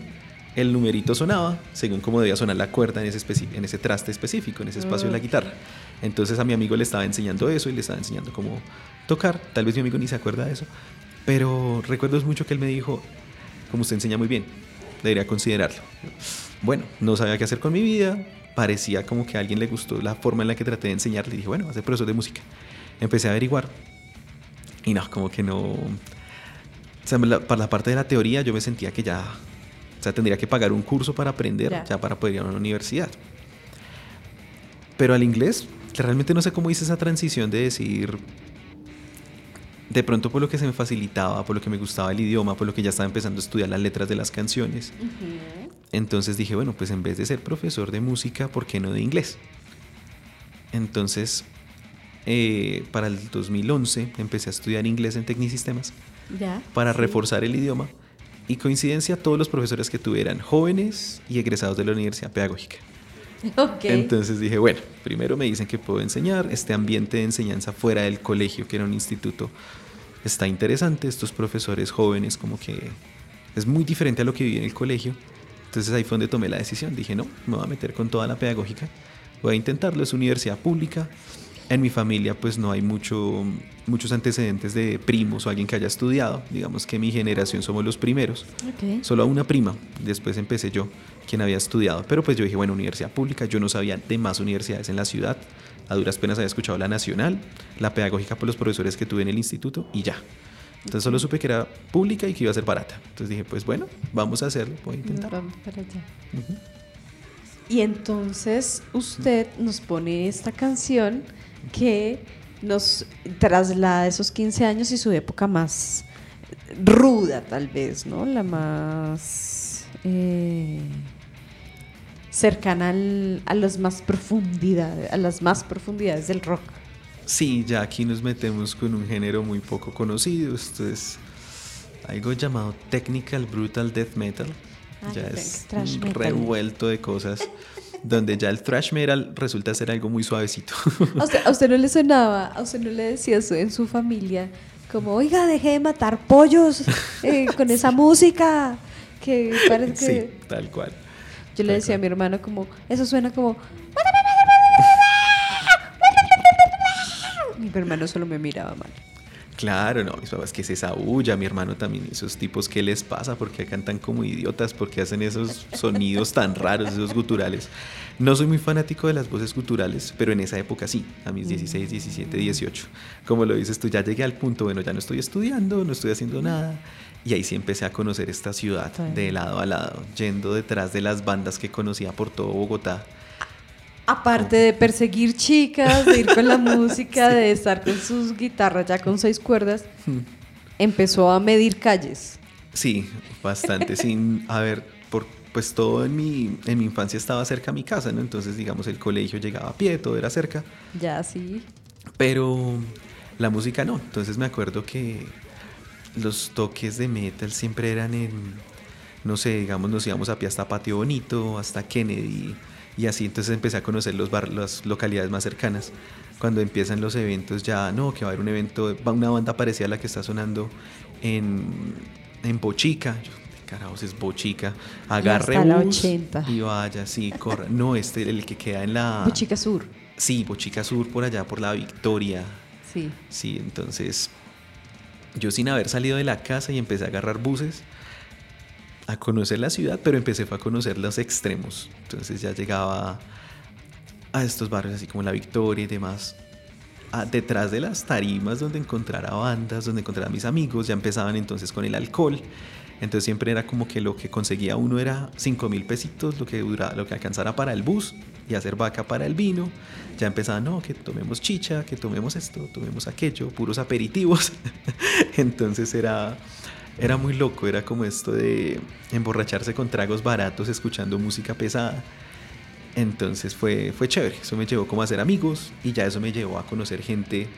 [SPEAKER 4] el numerito sonaba según cómo debía sonar la cuerda en ese, en ese traste específico, en ese espacio de la guitarra. Entonces a mi amigo le estaba enseñando eso y le estaba enseñando cómo tocar. Tal vez mi amigo ni se acuerda de eso. Pero recuerdo mucho que él me dijo, como usted enseña muy bien, debería considerarlo. Bueno, no sabía qué hacer con mi vida. Parecía como que a alguien le gustó la forma en la que traté de enseñarle. Y dije, bueno, ser profesor de música. Empecé a averiguar. Y no, como que no... O sea, la- para la parte de la teoría yo me sentía que ya... O sea, tendría que pagar un curso para aprender,
[SPEAKER 2] Ya.
[SPEAKER 4] ya, para poder ir a una universidad. Pero al inglés, realmente no sé cómo hice esa transición de decir... De pronto por lo que se me facilitaba, por lo que me gustaba el idioma, por lo que ya estaba empezando a estudiar las letras de las canciones. Entonces dije, bueno, pues en vez de ser profesor de música, ¿por qué no de inglés? Entonces, eh, para el 2011 empecé a estudiar inglés en Tecnisistemas
[SPEAKER 2] Ya.
[SPEAKER 4] para
[SPEAKER 2] sí.
[SPEAKER 4] reforzar el idioma. Y coincidencia, todos los profesores que tuve eran jóvenes y egresados de la Universidad Pedagógica.
[SPEAKER 2] Ok.
[SPEAKER 4] Entonces dije, bueno, primero me dicen que puedo enseñar, este ambiente de enseñanza fuera del colegio, que era un instituto, está interesante, estos profesores jóvenes como que es muy diferente a lo que viví en el colegio. Entonces ahí fue donde tomé la decisión, dije, no, me voy a meter con toda la pedagógica, voy a intentarlo, es universidad pública. En mi familia pues no hay mucho, muchos antecedentes de primos o alguien que haya estudiado, digamos que mi generación somos los primeros.
[SPEAKER 2] Ok.
[SPEAKER 4] Solo a una prima. Después empecé yo, quien había estudiado. Pero pues yo dije, bueno, universidad pública. Yo no sabía de más universidades en la ciudad. A duras penas había escuchado la nacional, la pedagógica por los profesores que tuve en el instituto y ya. Entonces solo supe que era pública y que iba a ser barata. Entonces dije, pues bueno, vamos a hacerlo, voy a intentar.
[SPEAKER 2] vamos para allá.
[SPEAKER 4] Ujú.
[SPEAKER 2] Y entonces usted nos pone esta canción que nos traslada esos 15 años y su época más ruda, tal vez, ¿no? La más eh, cercana al- a las más profundidades, a las más profundidades del rock.
[SPEAKER 4] Sí, ya aquí nos metemos con un género muy poco conocido. Esto es algo llamado Technical Brutal Death Metal.
[SPEAKER 2] Ah,
[SPEAKER 4] ya es un
[SPEAKER 2] metal.
[SPEAKER 4] revuelto de cosas. donde ya el thrash metal resulta ser algo muy suavecito.
[SPEAKER 2] ¿A usted, a usted no le sonaba, a usted no le decía eso en su familia? Como, oiga, deje de matar pollos eh, con esa música. Que parece que...
[SPEAKER 4] sí, tal cual.
[SPEAKER 2] Yo le decía a mi hermano como, eso suena como... Mi hermano solo me miraba mal.
[SPEAKER 4] Claro, no, mis papás, que es esa bulla? Mi hermano también, esos tipos, ¿qué les pasa? ¿Por qué cantan como idiotas? ¿Por qué hacen esos sonidos tan raros, esos guturales? No soy muy fanático de las voces guturales, pero en esa época sí, a mis 16, 17, 18. Como lo dices tú, ya llegué al punto, bueno, ya no estoy estudiando, no estoy haciendo nada. Y ahí sí empecé a conocer esta ciudad de lado a lado, yendo detrás de las bandas que conocía por todo Bogotá.
[SPEAKER 2] Aparte de perseguir chicas, de ir con la música, de estar con sus guitarras ya con seis cuerdas, empezó a medir calles.
[SPEAKER 4] Sí, bastante. sin, a ver, por, pues todo en mi, en mi infancia estaba cerca a mi casa, ¿no? Entonces, digamos, el colegio llegaba a pie, todo era cerca.
[SPEAKER 2] Ya, sí.
[SPEAKER 4] Pero la música no. Entonces me acuerdo que los toques de metal siempre eran en, no sé, digamos, nos íbamos a pie hasta Patio Bonito, hasta Kennedy, y así entonces empecé a conocer los bar, las localidades más cercanas. Cuando empiezan los eventos, ya no, que va a haber un evento, va una banda parecida a la que está sonando en, en Bochica. Yo, ¿qué carajos es Bochica? Agarre
[SPEAKER 2] hasta la
[SPEAKER 4] bus
[SPEAKER 2] 80.
[SPEAKER 4] y vaya, sí, corra. No, este, el que queda en la...
[SPEAKER 2] Buchica Sur.
[SPEAKER 4] Sí, Bochica Sur, por allá, por la Victoria.
[SPEAKER 2] Sí.
[SPEAKER 4] Sí, entonces yo sin haber salido de la casa y empecé a agarrar buses a conocer la ciudad, pero empecé a conocer los extremos. Entonces ya llegaba a estos barrios así como la Victoria y demás. a- detrás de las tarimas donde encontrara bandas, donde encontrara a mis amigos, ya empezaban entonces con el alcohol. Entonces siempre era como que lo que conseguía uno era 5 mil pesitos, lo que, dura, lo que alcanzara para el bus y hacer vaca para el vino. Ya empezaban, no, que tomemos chicha, que tomemos esto, tomemos aquello, puros aperitivos. Entonces era, era muy loco, era como esto de emborracharse con tragos baratos, escuchando música pesada. Entonces fue, fue chévere, eso me llevó como a ser amigos y ya eso me llevó a conocer gente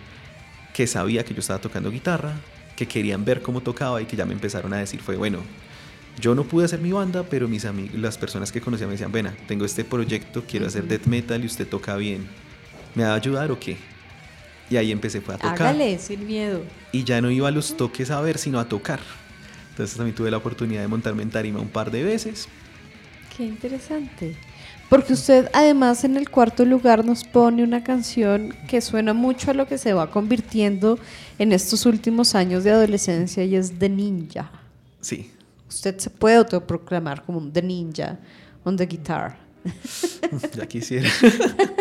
[SPEAKER 4] que sabía que yo estaba tocando guitarra, que querían ver cómo tocaba y que ya me empezaron a decir fue bueno, yo no pude hacer mi banda, pero mis amigos, las personas que conocía me decían, Vena, tengo este proyecto, quiero hacer death metal y usted toca bien, ¿me va a ayudar o qué? Y ahí empecé fue a tocar
[SPEAKER 2] Hágale, sin miedo.
[SPEAKER 4] y ya no iba a los toques a ver, sino a tocar. Entonces también tuve la oportunidad de montarme en tarima un par de veces.
[SPEAKER 2] Qué interesante. Porque usted además en el cuarto lugar nos pone una canción que suena mucho a lo que se va convirtiendo en estos últimos años de adolescencia y es The Ninja.
[SPEAKER 4] Sí,
[SPEAKER 2] Usted se puede autoproclamar como un The Ninja on the guitar.
[SPEAKER 4] ya quisiera.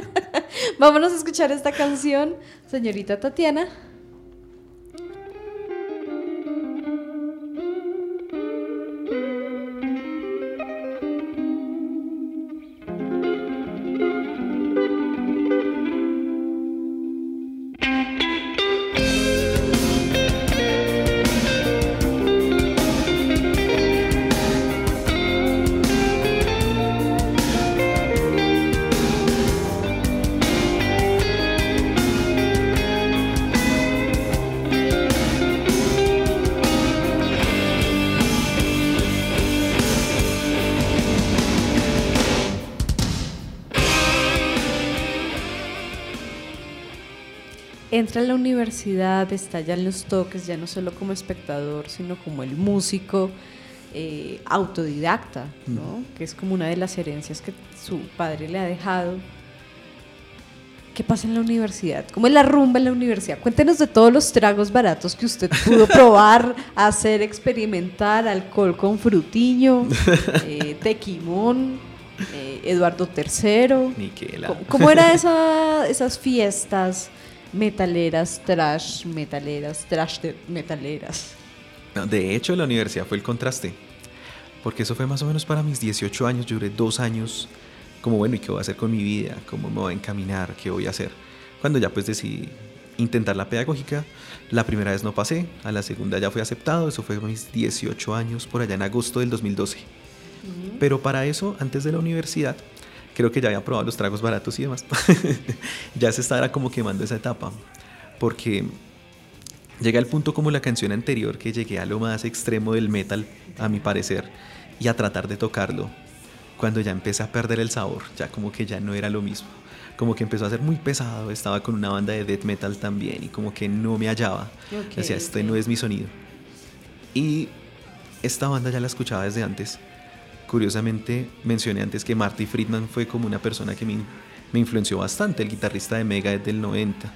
[SPEAKER 2] Vámonos a escuchar esta canción, señorita Tatiana. Entra a la universidad, está ya en los toques, ya no solo como espectador, sino como el músico eh, autodidacta, ¿no? que es como una de las herencias que su padre le ha dejado. ¿Qué pasa en la universidad? ¿Cómo es la rumba en la universidad? Cuéntenos de todos los tragos baratos que usted pudo probar, hacer, experimentar, alcohol con frutiño, eh, tequimón, eh, Eduardo III. ¿Cómo, cómo era esa, esas fiestas metaleras, trash metaleras, trash de- metaleras?
[SPEAKER 4] No, de hecho, la universidad fue el contraste. Porque eso fue más o menos para mis 18 años. Yo duré dos años como, bueno, ¿y qué voy a hacer con mi vida? ¿Cómo me voy a encaminar? ¿Qué voy a hacer? Cuando ya pues decidí intentar la pedagógica, la primera vez no pasé, a la segunda ya fui aceptado. Eso fue mis 18 años, por allá en agosto del 2012. Pero para eso, antes de la universidad, creo que ya había probado los tragos baratos y demás. ya se estaba como quemando esa etapa. Porque llega el punto como la canción anterior, que llegué a lo más extremo del metal, a mi parecer, y a tratar de tocarlo. Cuando ya empecé a perder el sabor, ya como que ya no era lo mismo. Como que empezó a ser muy pesado, estaba con una banda de death metal también y como que no me hallaba.
[SPEAKER 2] Ok,
[SPEAKER 4] Decía, este
[SPEAKER 2] ok.
[SPEAKER 4] no es mi sonido. Y esta banda ya la escuchaba desde antes. Curiosamente, mencioné antes que Marty Friedman fue como una persona que me, me influenció bastante, el guitarrista de Megadeth del 90.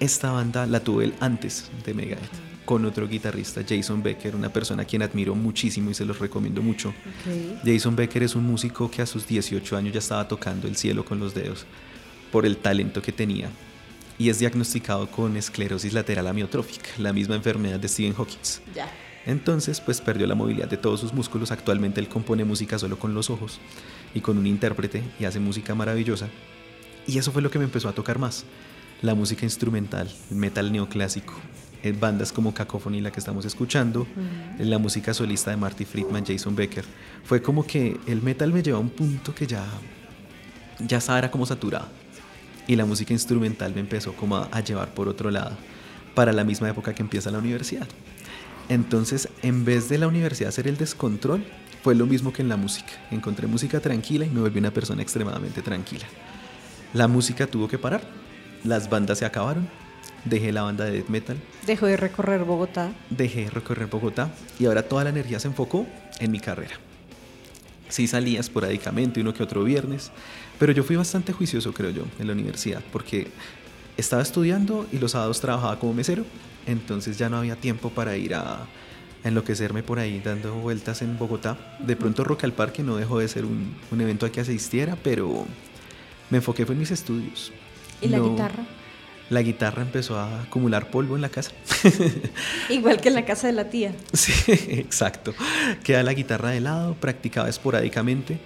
[SPEAKER 4] Esta banda la tuve él antes de Megadeth, con otro guitarrista, Jason Becker, una persona a quien admiro muchísimo y se los recomiendo mucho. Jason Becker es un músico que a sus 18 años ya estaba tocando el cielo con los dedos por el talento que tenía y es diagnosticado con esclerosis lateral amiotrófica, la misma enfermedad de Stephen Hawking.
[SPEAKER 2] Ya.
[SPEAKER 4] Entonces, pues perdió la movilidad de todos sus músculos. Actualmente él compone música solo con los ojos y con un intérprete y hace música maravillosa. Y eso fue lo que me empezó a tocar más. La música instrumental, el metal neoclásico. eh, bandas como Cacophony, la que estamos escuchando, la música solista de Marty Friedman, Jason Becker. Fue como que el metal me llevó a un punto que ya, ya estaba era como saturado. Y la música instrumental me empezó como a, a llevar por otro lado, para la misma época que empieza la universidad. Entonces, en vez de la universidad hacer el descontrol, fue lo mismo que en la música. Encontré música tranquila y me volví una persona extremadamente tranquila. La música tuvo que parar, las bandas se acabaron, dejé la banda de death metal,
[SPEAKER 2] Dejo de recorrer Bogotá.
[SPEAKER 4] dejé de recorrer Bogotá y ahora toda la energía se enfocó en mi carrera. Sí salía esporádicamente, uno que otro viernes, pero yo fui bastante juicioso, creo yo, en la universidad, porque estaba estudiando y los sábados trabajaba como mesero, entonces ya no había tiempo para ir a, a enloquecerme por ahí dando vueltas en Bogotá. De pronto Rock al Parque no dejó de ser un, un evento al que asistiera, pero me enfoqué fue en mis estudios.
[SPEAKER 2] ¿Y la guitarra?
[SPEAKER 4] La guitarra empezó a acumular polvo en la casa.
[SPEAKER 2] Igual que en la casa de la tía.
[SPEAKER 4] Sí, exacto. Queda la guitarra de lado, practicaba esporádicamente,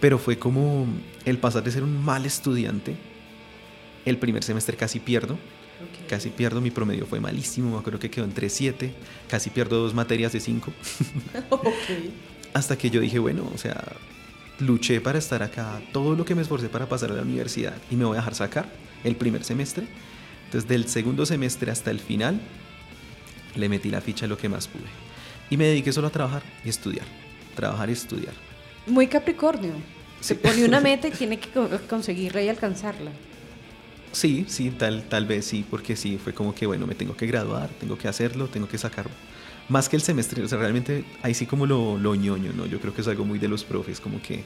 [SPEAKER 4] pero fue como el pasar de ser un mal estudiante. El primer semestre casi pierdo, casi pierdo, mi promedio fue malísimo, me acuerdo que quedó en 3.7, casi pierdo dos materias de 5, hasta que yo dije, bueno, o sea, luché para estar acá, todo lo que me esforcé para pasar a la universidad y me voy a dejar sacar el primer semestre. Entonces, del segundo semestre hasta el final, le metí la ficha lo que más pude. Y me dediqué solo a trabajar y estudiar. Trabajar y estudiar.
[SPEAKER 2] Muy Capricornio. Se
[SPEAKER 4] Sí.
[SPEAKER 2] pone una meta y tiene que co- conseguirla y alcanzarla.
[SPEAKER 4] Sí, sí, tal, tal vez sí, porque sí, fue como que, bueno, me tengo que graduar, tengo que hacerlo, tengo que sacar. Más que el semestre, o sea, realmente ahí sí como lo, lo ñoño, ¿no? Yo creo que es algo muy de los profes, como que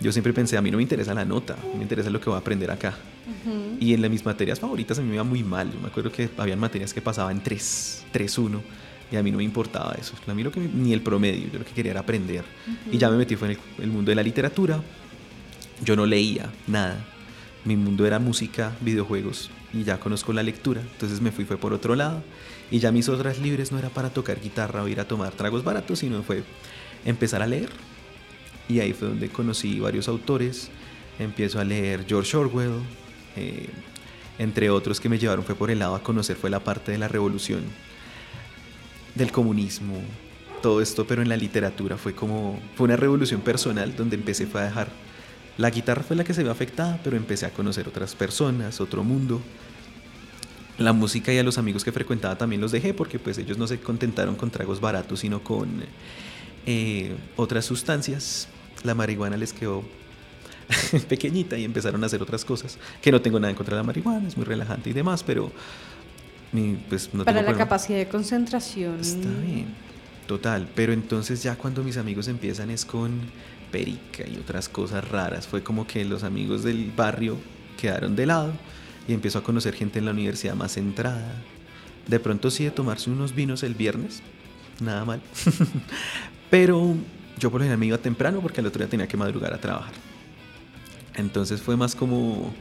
[SPEAKER 4] yo siempre pensé, a mí no me interesa la nota, me interesa lo que voy a aprender acá. Y en las, mis materias favoritas a mí me iba muy mal. Yo me acuerdo que habían materias que pasaban 3, 3-1 y a mí no me importaba eso. A mí lo que ni el promedio, yo lo que quería era aprender. Y ya me metí fue en el, el mundo de la literatura. Yo no leía nada. Mi mundo era música, videojuegos y ya conozco la lectura. Entonces me fui fue por otro lado. Y ya mis otras libres no era para tocar guitarra o ir a tomar tragos baratos, sino fue empezar a leer. Y ahí fue donde conocí varios autores. Empiezo a leer George Orwell, eh, entre otros que me llevaron fue por el lado a conocer fue la parte de la revolución, del comunismo, todo esto, pero en la literatura fue como, fue una revolución personal donde empecé fue a dejar, la guitarra fue la que se vio afectada, pero empecé a conocer otras personas, otro mundo. La música y a los amigos que frecuentaba también los dejé porque pues ellos no se contentaron con tragos baratos, sino con eh, otras sustancias. La marihuana les quedó pequeñita y empezaron a hacer otras cosas. Que no tengo nada en contra de la marihuana, es muy relajante y demás, pero pues no
[SPEAKER 2] Para
[SPEAKER 4] tengo
[SPEAKER 2] la
[SPEAKER 4] problema.
[SPEAKER 2] capacidad de concentración.
[SPEAKER 4] Está bien, total. Pero entonces ya cuando mis amigos empiezan es con perica y otras cosas raras, fue como que los amigos del barrio quedaron de lado y empiezo a conocer gente en la universidad más centrada. De pronto sí de tomarse unos vinos el viernes, nada mal. Pero yo por lo general me iba temprano porque al otro día tenía que madrugar a trabajar. Entonces fue más como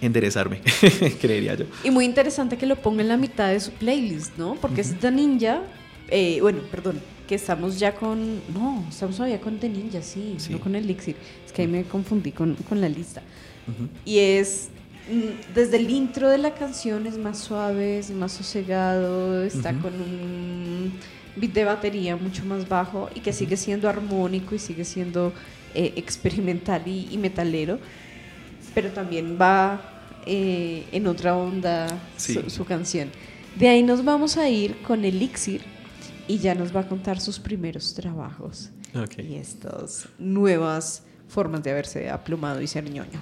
[SPEAKER 4] enderezarme, creería yo.
[SPEAKER 2] Y muy interesante que lo ponga en la mitad de su playlist, ¿no? Porque es The Ninja. eh, bueno, perdón, que estamos ya con. No, estamos todavía con The Ninja, sí,
[SPEAKER 4] Sí.
[SPEAKER 2] no con Elixir. Es que ahí me confundí con, con la lista.
[SPEAKER 4] Ujú.
[SPEAKER 2] Y es. mm, Desde el intro de la canción es más suave, es más sosegado, está
[SPEAKER 4] Ujú.
[SPEAKER 2] con un beat de batería mucho más bajo y que sigue siendo armónico y sigue siendo eh, experimental y, y metalero, pero también va eh, en otra onda
[SPEAKER 4] Sí.
[SPEAKER 2] su, su canción. De ahí nos vamos a ir con Elixir y ya nos va a contar sus primeros trabajos y estas nuevas formas de haberse aplumado y ser ñoño.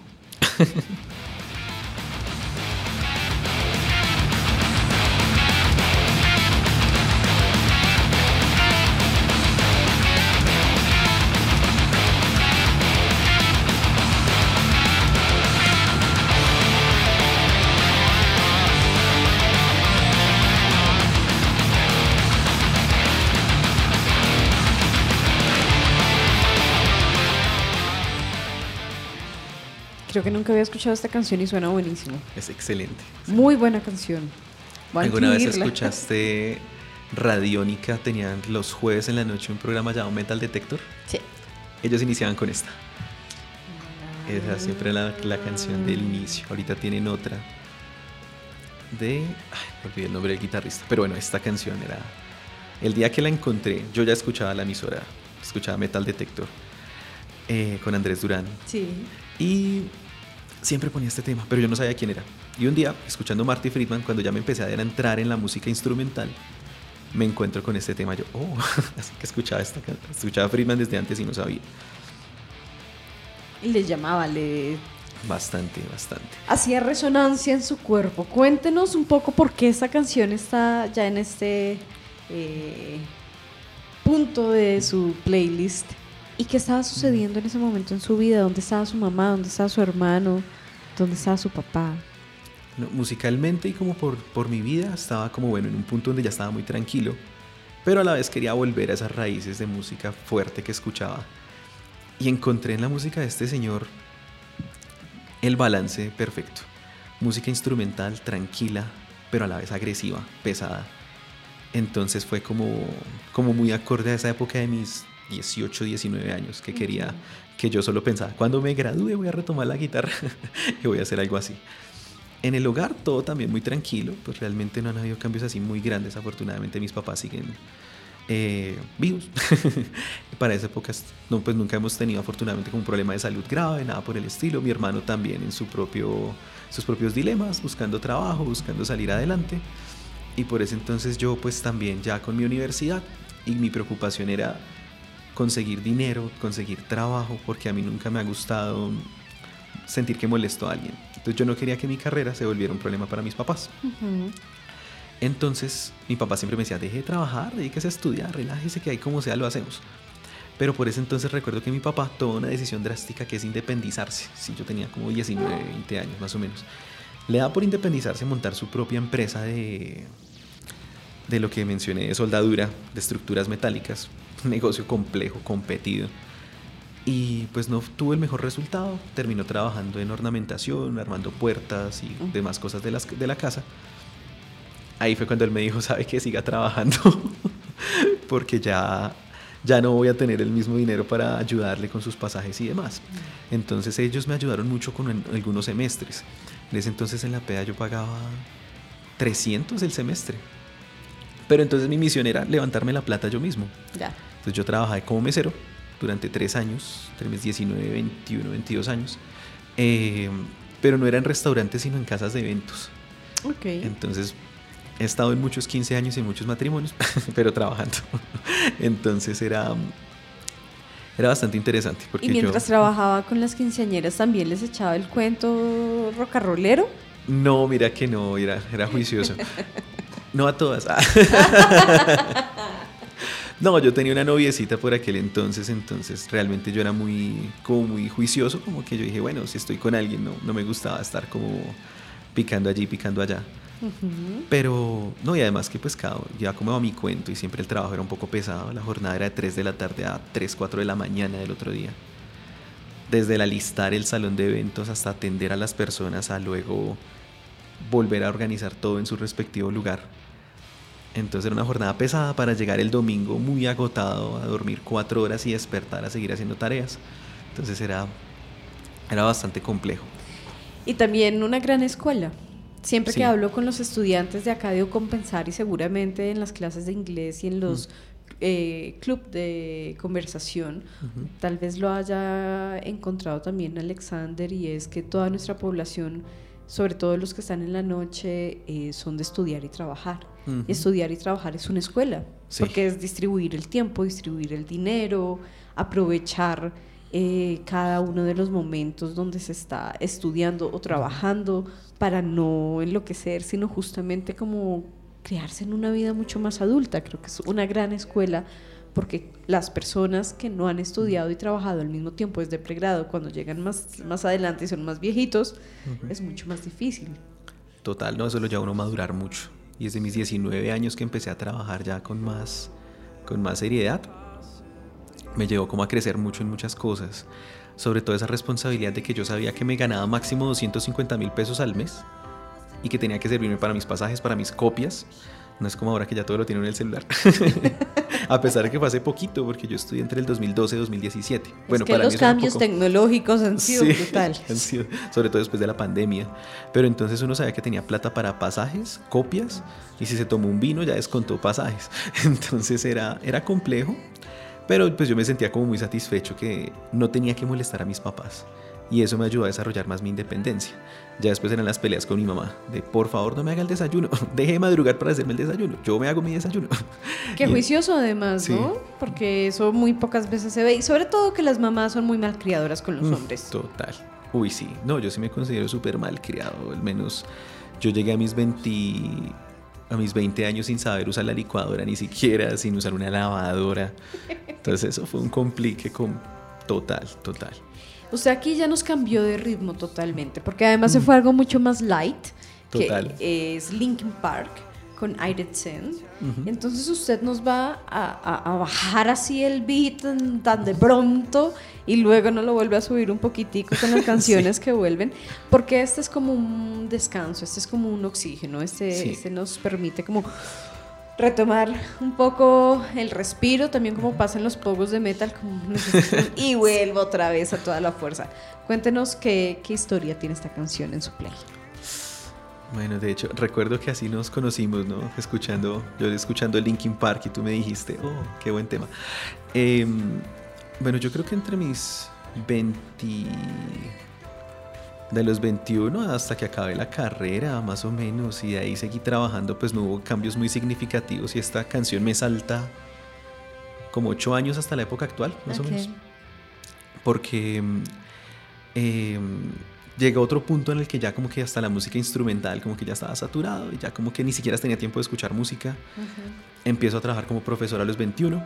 [SPEAKER 2] Creo que nunca había escuchado esta canción y suena buenísimo.
[SPEAKER 4] Es excelente.
[SPEAKER 2] Muy buena canción. Voy
[SPEAKER 4] ¿Alguna vez escuchaste Radiónica? Tenían los jueves en la noche un programa llamado Metal Detector.
[SPEAKER 2] Sí.
[SPEAKER 4] Ellos iniciaban con esta. Esa siempre era la, la canción del inicio. Ahorita tienen otra. de... Ay, me olvidé el nombre del guitarrista. Pero bueno, esta canción era... El día que la encontré, yo ya escuchaba la emisora, escuchaba Metal Detector eh, con Andrés Durán.
[SPEAKER 2] Sí.
[SPEAKER 4] Y siempre ponía este tema, pero yo no sabía quién era. Y un día, escuchando Marty Friedman, cuando ya me empecé a entrar en la música instrumental, me encuentro con este tema. Yo, oh, así que escuchaba, esta, escuchaba Friedman desde antes y no sabía.
[SPEAKER 2] Y le llamaba, le...
[SPEAKER 4] Bastante, bastante.
[SPEAKER 2] Hacía resonancia en su cuerpo. Cuéntenos un poco por qué esta canción está ya en este eh, punto de su playlist y qué estaba sucediendo en ese momento en su vida. ¿Dónde estaba su mamá? ¿Dónde estaba su hermano? ¿Dónde estaba su papá?
[SPEAKER 4] musicalmente y como por, por mi vida estaba como bueno en un punto donde ya estaba muy tranquilo, pero a la vez quería volver a esas raíces de música fuerte que escuchaba. Y encontré en la música de este señor el balance perfecto. Música instrumental, tranquila, pero a la vez agresiva, pesada. Entonces fue como, como muy acorde a esa época de mis 18, 19 años, que quería, que yo solo pensaba, cuando me gradúe voy a retomar la guitarra y voy a hacer algo así. En el hogar todo también muy tranquilo, pues realmente no han habido cambios así muy grandes. Afortunadamente mis papás siguen eh, vivos. Para esa época no, pues nunca hemos tenido afortunadamente como un problema de salud grave, nada por el estilo. Mi hermano también en su propio, sus propios dilemas, buscando trabajo, buscando salir adelante. Y por ese entonces yo pues también ya con mi universidad y mi preocupación era conseguir dinero, conseguir trabajo, porque a mí nunca me ha gustado sentir que molesto a alguien. Entonces yo no quería que mi carrera se volviera un problema para mis papás. Entonces mi papá siempre me decía, deje de trabajar, dedíquese a estudiar, relájese que ahí como sea lo hacemos. Pero por ese entonces recuerdo que mi papá tomó una decisión drástica que es independizarse. Si yo tenía como 19, 20 años más o menos. Le da por independizarse, montar su propia empresa de, de lo que mencioné, de soldadura, de estructuras metálicas. Un negocio complejo, competido y pues no tuvo el mejor resultado. Terminó trabajando en ornamentación, armando puertas y demás cosas de, las, de la casa. Ahí fue cuando él me dijo, sabe que siga trabajando, porque ya, ya no voy a tener el mismo dinero para ayudarle con sus pasajes y demás. Entonces ellos me ayudaron mucho con algunos semestres. En ese entonces en la PEA yo pagaba 300 el semestre. Pero entonces mi misión era levantarme la plata yo mismo. Ya. Entonces yo trabajaba como mesero durante tres años, tres 19, 21, 22 años. Eh, pero no era en restaurantes, sino en casas de eventos.
[SPEAKER 2] Ok.
[SPEAKER 4] Entonces, he estado en muchos 15 años y en muchos matrimonios, pero trabajando. Entonces era, era bastante interesante. Porque
[SPEAKER 2] ¿Y mientras trabajaba con las quinceañeras también les echaba el cuento rocarrolero?
[SPEAKER 4] No, mira que no, era, era juicioso. no a todas. No, yo tenía una noviecita por aquel entonces, entonces realmente yo era muy, como muy juicioso, como que yo dije, bueno, si estoy con alguien, no, no me gustaba estar como picando allí, picando allá. Pero, no, y además que pues cada, ya como a mi cuento y siempre el trabajo era un poco pesado, la jornada era de 3 de la tarde a 3, 4 de la mañana del otro día. Desde el alistar el salón de eventos hasta atender a las personas a luego volver a organizar todo en su respectivo lugar entonces era una jornada pesada para llegar el domingo muy agotado a dormir cuatro horas y despertar a seguir haciendo tareas. Entonces era, era bastante complejo.
[SPEAKER 2] Y también una gran escuela. Siempre que hablo con los estudiantes de acá de Compensar y seguramente en las clases de inglés y en los eh, club de conversación, tal vez lo haya encontrado también Alexander y es que toda nuestra población sobre todo los que están en la noche, eh, son de estudiar y trabajar. Estudiar y trabajar es una escuela, porque es distribuir el tiempo, distribuir el dinero, aprovechar eh, cada uno de los momentos donde se está estudiando o trabajando para no enloquecer, sino justamente como crearse en una vida mucho más adulta. Creo que es una gran escuela porque las personas que no han estudiado y trabajado al mismo tiempo desde pregrado, cuando llegan más, más adelante y son más viejitos, es mucho más difícil.
[SPEAKER 4] Total, no, eso lo lleva uno a madurar mucho. Y desde mis 19 años que empecé a trabajar ya con más, con más seriedad, me llevó como a crecer mucho en muchas cosas. Sobre todo esa responsabilidad de que yo sabía que me ganaba máximo 250 mil pesos al mes y que tenía que servirme para mis pasajes, para mis copias. No es como ahora que ya todo lo tiene en el celular. A pesar de que fue hace poquito, porque yo estudié entre el 2012 y 2017. Bueno,
[SPEAKER 2] es que
[SPEAKER 4] para
[SPEAKER 2] los
[SPEAKER 4] mí
[SPEAKER 2] cambios
[SPEAKER 4] poco.
[SPEAKER 2] tecnológicos han sido
[SPEAKER 4] Sí,
[SPEAKER 2] brutales.
[SPEAKER 4] han sido- sobre todo después de la pandemia. Pero entonces uno sabía que tenía plata para pasajes, copias, y si se tomó un vino ya descontó pasajes. Entonces era, era complejo, pero pues yo me sentía como muy satisfecho que no tenía que molestar a mis papás. Y eso me ayudó a desarrollar más mi independencia. Ya después eran las peleas con mi mamá, de por favor no me haga el desayuno, deje de madrugar para hacerme el desayuno, yo me hago mi desayuno.
[SPEAKER 2] Qué
[SPEAKER 4] Y-
[SPEAKER 2] juicioso además,
[SPEAKER 4] Sí.
[SPEAKER 2] ¿no? Porque eso muy pocas veces se ve. Y sobre todo que las mamás son muy malcriadoras con los
[SPEAKER 4] Mm,
[SPEAKER 2] hombres.
[SPEAKER 4] Total. Uy, sí. No, yo sí me considero súper mal criado. Al menos yo llegué a mis 20 a mis 20 años sin saber usar la licuadora ni siquiera, sin usar una lavadora. Entonces eso fue un complique con total, total.
[SPEAKER 2] O sea, aquí ya nos cambió de ritmo totalmente, porque además se fue algo mucho más light,
[SPEAKER 4] Mm. Total.
[SPEAKER 2] que es Linkin Park con Ayrton Sen. Entonces usted nos va a, a- a bajar así el beat tan, tan de pronto y luego nos lo vuelve a subir un poquitico con las canciones que vuelven, porque este es como un descanso, este es como un oxígeno, este,
[SPEAKER 4] Sí.
[SPEAKER 2] este nos permite como retomar un poco el respiro, también como pasa en los pogos de metal, como y vuelvo otra vez a toda la fuerza. Cuéntenos qué, qué historia tiene esta canción en su play.
[SPEAKER 4] Bueno, de hecho, recuerdo que así nos conocimos, ¿no? Escuchando, yo escuchando Linkin Park y tú me dijiste, oh, qué buen tema. Em, bueno, yo creo que entre mis 20... De los 21 hasta que acabé la carrera, más o menos, y de ahí seguí trabajando, pues no hubo cambios muy significativos y esta canción me salta como 8 años hasta la época actual, más o menos. Porque mm, em, llega otro punto en el que ya como que hasta la música instrumental como que ya estaba saturado y ya como que ni siquiera tenía tiempo de escuchar música. Empiezo a trabajar como profesor a los 21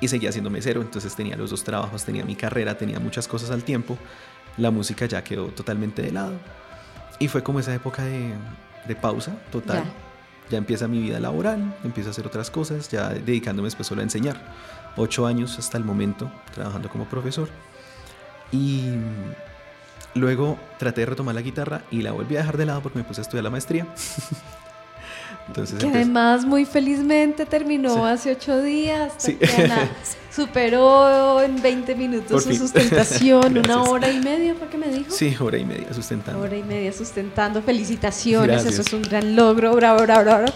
[SPEAKER 4] y seguía siendo mesero, entonces tenía los dos trabajos, tenía mi carrera, tenía muchas cosas al tiempo. La música ya quedó totalmente de lado. Y fue como esa época de, de pausa total.
[SPEAKER 2] Ya.
[SPEAKER 4] Ya empieza mi vida laboral, empiezo a hacer otras cosas, ya dedicándome después solo a enseñar. Ocho años hasta el momento trabajando como profesor. Y luego traté de retomar la guitarra y la volví a dejar de lado porque me puse a estudiar la maestría. Entonces
[SPEAKER 2] Que además muy felizmente terminó
[SPEAKER 4] Sí.
[SPEAKER 2] hace ocho días.
[SPEAKER 4] Sí.
[SPEAKER 2] Tatiana superó en 20 minutos
[SPEAKER 4] Por
[SPEAKER 2] su sustentación, una hora y media, ¿fue que me dijo?
[SPEAKER 4] Sí, hora y media sustentando.
[SPEAKER 2] Hora y media sustentando. Felicitaciones,
[SPEAKER 4] Gracias.
[SPEAKER 2] eso es un gran logro. Bravo, bravo, bravo.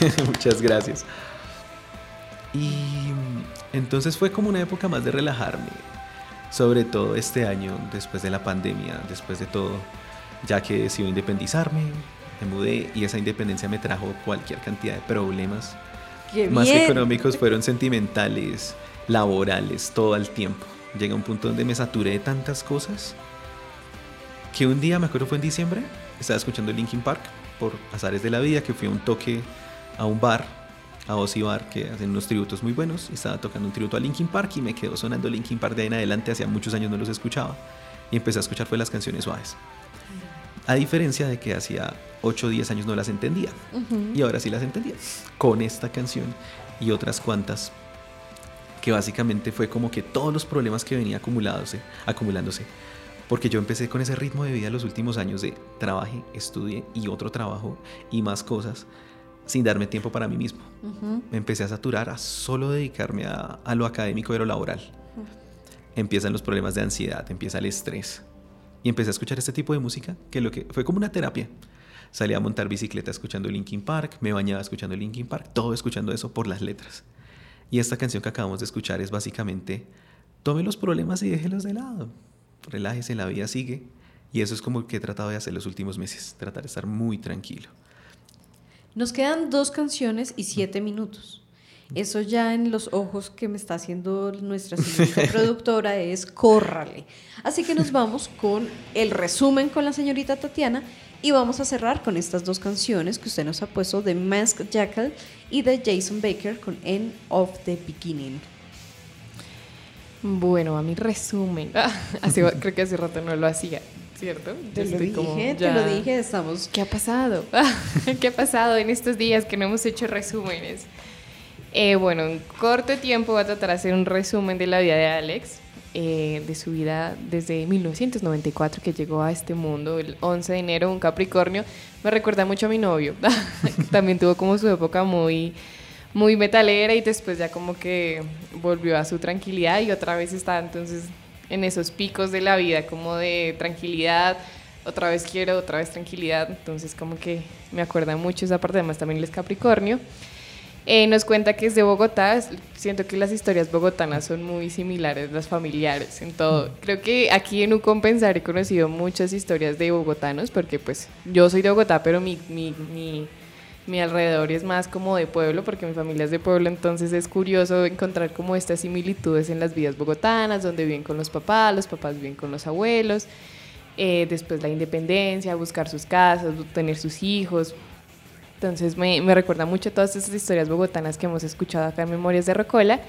[SPEAKER 4] Muchas gracias. Y entonces fue como una época más de relajarme, sobre todo este año, después de la pandemia, después de todo, ya que decidí independizarme, me mudé y esa independencia me trajo cualquier cantidad de problemas,
[SPEAKER 2] Qué
[SPEAKER 4] más
[SPEAKER 2] bien.
[SPEAKER 4] económicos, fueron sentimentales, laborales, todo el tiempo. Llega un punto donde me saturé de tantas cosas que un día, me acuerdo fue en diciembre, estaba escuchando Linkin Park por azares de la vida, que fui a un toque a un bar, a Ozzy Bar, que hacen unos tributos muy buenos, y estaba tocando un tributo a Linkin Park y me quedó sonando Linkin Park de ahí en adelante, hacía muchos años no los escuchaba, y empecé a escuchar fue las canciones suaves. A diferencia de que hacía 8 o 10 años no las entendía, y ahora sí las entendía, con esta canción y otras cuantas que básicamente fue como que todos los problemas que venía acumulándose, acumulándose, porque yo empecé con ese ritmo de vida los últimos años de trabaje, estudie y otro trabajo y más cosas sin darme tiempo para mí mismo. Me empecé a saturar a solo dedicarme a, a lo académico y a lo laboral. Empiezan los problemas de ansiedad, empieza el estrés. Y empecé a escuchar este tipo de música que lo que fue como una terapia. Salí a montar bicicleta escuchando Linkin Park, me bañaba escuchando Linkin Park, todo escuchando eso por las letras. Y esta canción que acabamos de escuchar es básicamente, tome los problemas y déjelos de lado. Relájese, la vida sigue. Y eso es como que he tratado de hacer los últimos meses, tratar de estar muy tranquilo.
[SPEAKER 2] Nos quedan dos canciones y siete minutos. Eso ya en los ojos que me está haciendo nuestra señorita productora es córrale. Así que nos vamos con el resumen con la señorita Tatiana y vamos a cerrar con estas dos canciones que usted nos ha puesto de Mask Jackal y de Jason Baker con End of the Beginning.
[SPEAKER 3] Bueno, a mi resumen. Hace- creo que hace rato no lo hacía, ¿cierto?
[SPEAKER 2] Te
[SPEAKER 3] Yo
[SPEAKER 2] lo
[SPEAKER 3] estoy como
[SPEAKER 2] dije, te lo dije, estamos...
[SPEAKER 3] ¿Qué ha pasado? ¿Qué ha pasado en estos días que no hemos hecho resúmenes? Eh, bueno, en corto tiempo voy a tratar de hacer un resumen de la vida de Alex, eh, de su vida desde 1994 que llegó a este mundo, el 11 de enero, un Capricornio. Me recuerda mucho a mi novio. También tuvo como su época muy, muy metalera y después ya como que volvió a su tranquilidad y otra vez está entonces en esos picos de la vida como de tranquilidad, otra vez quiero, otra vez tranquilidad, entonces como que me acuerda mucho esa parte, además también él es Capricornio. Eh, nos cuenta que es de Bogotá. Siento que las historias bogotanas son muy similares, las familiares, en todo. Creo que aquí en Ucompensar he conocido muchas historias de bogotanos, porque pues yo soy de Bogotá, pero mi, mi, mi, alrededor es más como de pueblo, porque mi familia es de pueblo, entonces es curioso encontrar como estas similitudes en las vidas bogotanas, donde viven con los papás, los papás viven con los abuelos. Eh, después la independencia, buscar sus casas, tener sus hijos, entonces me, me recuerda mucho todas esas historias bogotanas que hemos escuchado acá en Memorias de Rocola.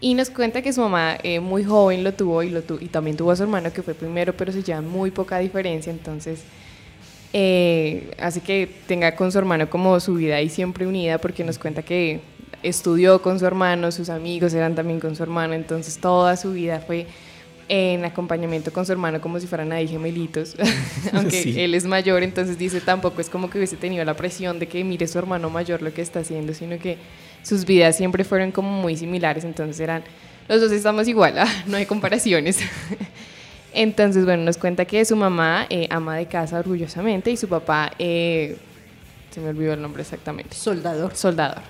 [SPEAKER 3] Y nos cuenta que su mamá eh, muy joven lo tuvo y, lo y también tuvo a su hermano que fue primero, pero se llevan muy poca diferencia. Entonces, eh, hace que tenga con su hermano como su vida ahí siempre unida porque nos cuenta que estudió con su hermano, sus amigos eran también con su hermano. Entonces, toda su vida fue en acompañamiento con su hermano como si fueran ahí gemelitos, aunque él es mayor, entonces dice tampoco es como que hubiese tenido la presión de que mire su hermano mayor lo que está haciendo, sino que sus vidas siempre fueron como muy similares, entonces eran, los dos estamos igual, ah, no hay comparaciones. entonces, bueno, nos cuenta que su mamá eh, ama de casa orgullosamente y su papá, eh, se me olvidó el nombre exactamente.
[SPEAKER 2] Soldador.
[SPEAKER 3] Soldador.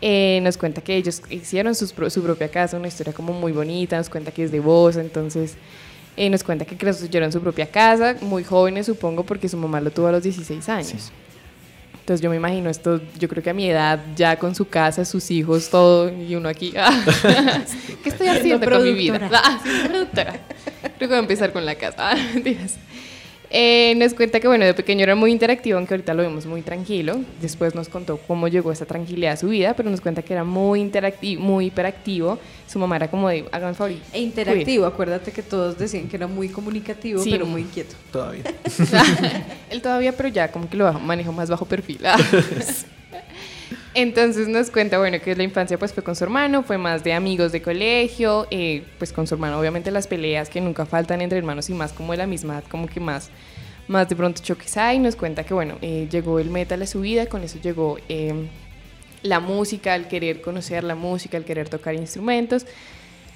[SPEAKER 3] Eh, nos cuenta que ellos hicieron su propia casa, una historia como muy bonita, nos cuenta que es de voz, entonces eh, nos cuenta que construyeron su propia casa, muy jóvenes supongo, porque su mamá lo tuvo a los 16 años. Entonces yo me imagino esto, yo creo que a mi edad, ya con su casa, sus hijos, todo, y uno aquí, ¿qué estoy haciendo con mi vida? Ah, Creo que voy a empezar con la casa. Ah, eh, nos cuenta que, bueno, de pequeño era muy interactivo, aunque ahorita lo vemos muy tranquilo. Después nos contó cómo llegó esa tranquilidad a su vida, pero nos cuenta que era muy interactivo, muy hiperactivo. Su mamá era como de, hagan favor.
[SPEAKER 2] E interactivo, acuérdate que todos decían que era muy comunicativo, pero muy inquieto.
[SPEAKER 4] Todavía.
[SPEAKER 3] Él todavía, pero ya como que lo maneja más bajo perfil. Entonces nos cuenta, bueno, que la infancia pues fue con su hermano, fue más de amigos de colegio, eh, pues con su hermano obviamente las peleas que nunca faltan entre hermanos y más como de la misma como que más, más de pronto choques hay. Nos cuenta que, bueno, eh, llegó el metal a su vida, con eso llegó eh, la música, el querer conocer la música, el querer tocar instrumentos.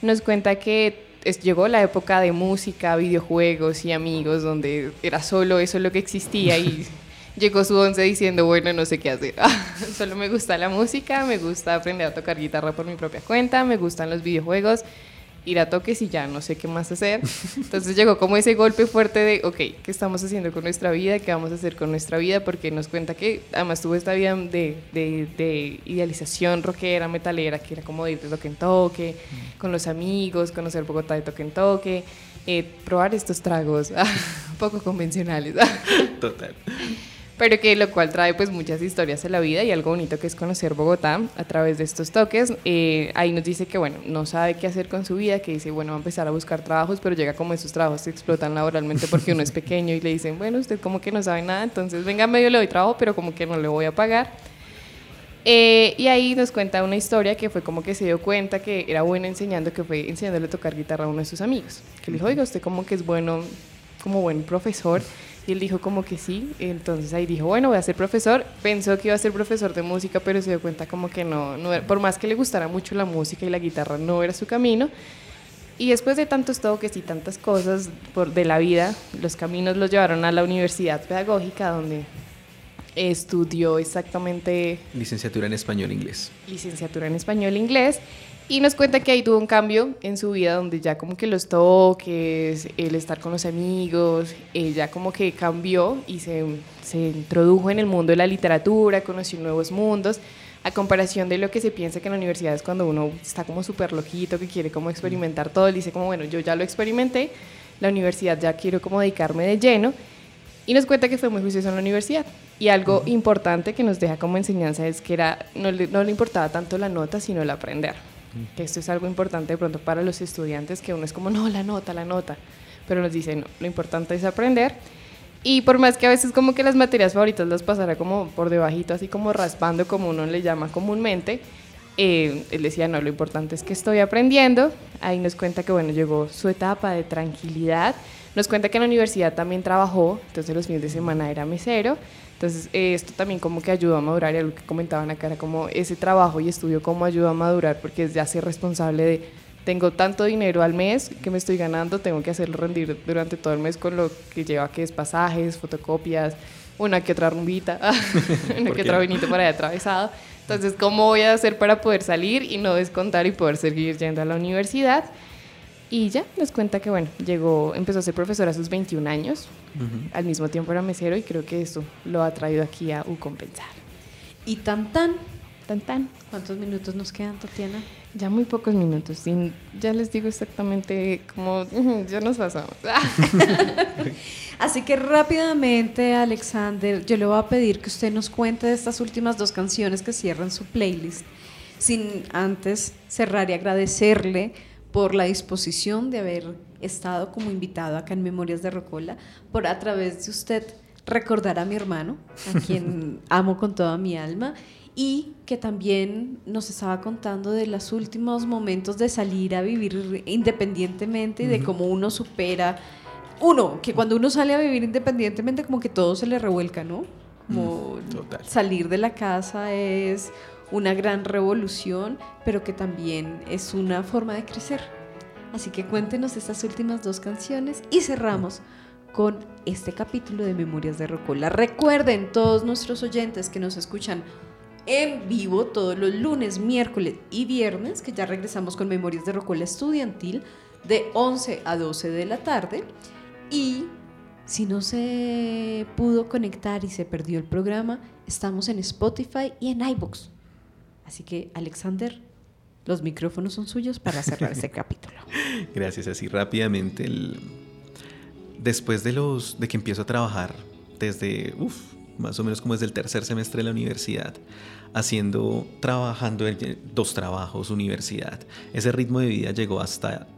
[SPEAKER 3] Nos cuenta que llegó la época de música, videojuegos y amigos, donde era solo eso lo que existía y llegó su once diciendo, bueno, no sé qué hacer. Solo me gusta la música, me gusta aprender a tocar guitarra por mi propia cuenta, me gustan los videojuegos, ir a toques y ya no sé qué más hacer. Entonces llegó como ese golpe fuerte de, ok, ¿qué estamos haciendo con nuestra vida? ¿Qué vamos a hacer con nuestra vida? Porque nos cuenta que además tuvo esta vida de, de, de idealización rockera, metalera, que era como de ir de toque en toque, mm. con los amigos, conocer Bogotá de toque en toque. Eh, probar estos tragos poco convencionales.
[SPEAKER 4] Total
[SPEAKER 3] pero que lo cual trae pues muchas historias a la vida y algo bonito que es conocer Bogotá a través de estos toques. Eh, ahí nos dice que bueno, no sabe qué hacer con su vida, que dice bueno, va a empezar a buscar trabajos, pero llega como esos trabajos se explotan laboralmente porque uno es pequeño y le dicen, bueno, usted como que no sabe nada, entonces venga, medio le doy trabajo, pero como que no le voy a pagar. Eh, y ahí nos cuenta una historia que fue como que se dio cuenta que era bueno enseñando, que fue enseñándole a tocar guitarra a uno de sus amigos. Que le dijo, oiga, usted como que es bueno, como buen profesor. Y él dijo como que sí, entonces ahí dijo, bueno, voy a ser profesor. Pensó que iba a ser profesor de música, pero se dio cuenta como que no, no por más que le gustara mucho la música y la guitarra, no era su camino. Y después de tantos toques y tantas cosas por, de la vida, los caminos los llevaron a la universidad pedagógica, donde estudió exactamente...
[SPEAKER 4] Licenciatura en español e inglés.
[SPEAKER 3] Licenciatura en español e inglés. Y nos cuenta que ahí tuvo un cambio en su vida donde ya como que los toques, el estar con los amigos, ella como que cambió y se, se introdujo en el mundo de la literatura, conoció nuevos mundos, a comparación de lo que se piensa que en la universidad es cuando uno está como súper loquito, que quiere como experimentar todo, él dice como, bueno, yo ya lo experimenté, la universidad ya quiero como dedicarme de lleno. Y nos cuenta que fue muy juicioso en la universidad. Y algo importante que nos deja como enseñanza es que era, no, le, no le importaba tanto la nota, sino el aprender que esto es algo importante de pronto para los estudiantes, que uno es como, no, la nota, la nota, pero nos dicen, no, lo importante es aprender. Y por más que a veces como que las materias favoritas las pasara como por debajito, así como raspando, como uno le llama comúnmente, eh, él decía, no, lo importante es que estoy aprendiendo. Ahí nos cuenta que, bueno, llegó su etapa de tranquilidad, Nos cuenta que en la universidad también trabajó, entonces los fines de semana era mesero. Entonces eh, esto también como que ayudó a madurar y algo que comentaban acá era como ese trabajo y estudio cómo ayuda a madurar porque es ya ser responsable de tengo tanto dinero al mes que me estoy ganando, tengo que hacerlo rendir durante todo el mes con lo que lleva que es pasajes, fotocopias, una que otra rumbita, una que otra vinito para allá atravesado. Entonces, ¿cómo voy a hacer para poder salir y no descontar y poder seguir yendo a la universidad? Y ya nos cuenta que, bueno, llegó, empezó a ser profesor a sus 21 años, al mismo tiempo era mesero y creo que eso lo ha traído aquí a Ucompensar.
[SPEAKER 2] Y tan tan,
[SPEAKER 3] Tan tan.
[SPEAKER 2] ¿cuántos minutos nos quedan, Tatiana?
[SPEAKER 3] Ya muy pocos minutos, sin- ya les digo exactamente cómo ya nos pasamos.
[SPEAKER 2] Así que rápidamente, Alexander, yo le voy a pedir que usted nos cuente de estas últimas dos canciones que cierran su playlist, sin antes cerrar y agradecerle por la disposición de haber estado como invitado acá en Memorias de Rocola, por a través de usted recordar a mi hermano, a quien amo con toda mi alma, y que también nos estaba contando de los últimos momentos de salir a vivir independientemente y de cómo uno supera uno, que cuando uno sale a vivir independientemente, como que todo se le revuelca, ¿no? Como
[SPEAKER 4] total.
[SPEAKER 2] salir de la casa es una gran revolución, pero que también es una forma de crecer. Así que cuéntenos estas últimas dos canciones y cerramos con este capítulo de Memorias de Rocola. Recuerden todos nuestros oyentes que nos escuchan en vivo todos los lunes, miércoles y viernes, que ya regresamos con Memorias de Rocola Estudiantil de 11 a 12 de la tarde. Y si no se pudo conectar y se perdió el programa, estamos en Spotify y en iBooks. Así que, Alexander, los micrófonos son suyos para cerrar este capítulo.
[SPEAKER 4] Gracias, así rápidamente. el- Después de los de que empiezo a trabajar desde, uf, más o menos como desde el tercer semestre de la universidad, haciendo, trabajando en dos trabajos, universidad. Ese ritmo de vida llegó hasta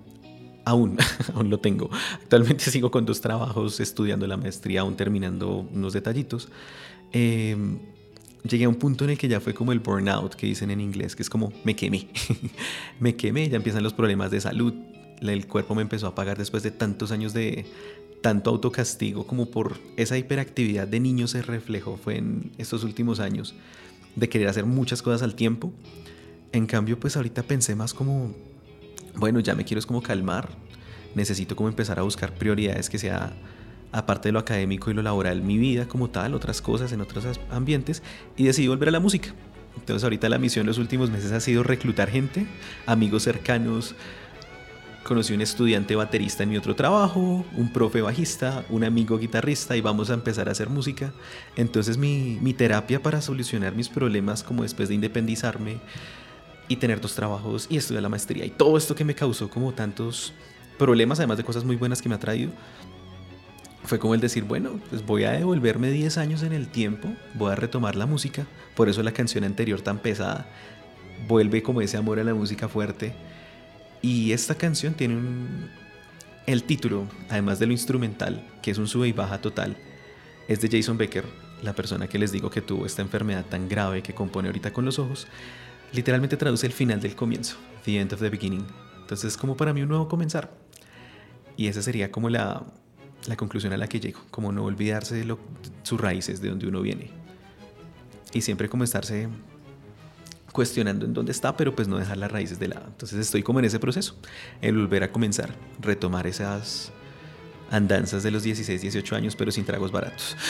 [SPEAKER 4] aún, aún lo tengo. Actualmente sigo con dos trabajos, estudiando la maestría, aún terminando unos detallitos. Eh, llegué a un punto en el que ya fue como el burnout que dicen en inglés, que es como me quemé. me quemé, ya empiezan los problemas de salud. El cuerpo me empezó a pagar después de tantos años de tanto autocastigo como por esa hiperactividad de niño se reflejó fue en estos últimos años de querer hacer muchas cosas al tiempo. En cambio, pues ahorita pensé más como bueno, ya me quiero es como calmar. Necesito como empezar a buscar prioridades que sea, aparte de lo académico y lo laboral, mi vida como tal, otras cosas en otros ambientes, y decidí volver a la música. Entonces ahorita la misión los últimos meses ha sido reclutar gente, amigos cercanos. Conocí un estudiante baterista en mi otro trabajo, un profe bajista, un amigo guitarrista y vamos a empezar a hacer música. Entonces mi, mi terapia para solucionar mis problemas como después de independizarme y tener dos trabajos y estudiar la maestría y todo esto que me causó como tantos problemas, además de cosas muy buenas que me ha traído, fue como el decir, bueno, pues voy a devolverme 10 años en el tiempo, voy a retomar la música, por eso la canción anterior tan pesada vuelve como ese amor a la música fuerte. Y esta canción tiene un... El título, además de lo instrumental, que es un sube y baja total, es de Jason Becker, la persona que les digo que tuvo esta enfermedad tan grave que compone ahorita con los ojos. Literalmente traduce el final del comienzo, the end of the beginning. Entonces es como para mí un nuevo comenzar. Y esa sería como la, la conclusión a la que llego, como no olvidarse de lo- sus raíces, de donde uno viene. Y siempre como estarse cuestionando en dónde está, pero pues no dejar las raíces de lado. Entonces estoy como en ese proceso, el volver a comenzar, retomar esas andanzas de los 16, 18 años, pero sin tragos baratos.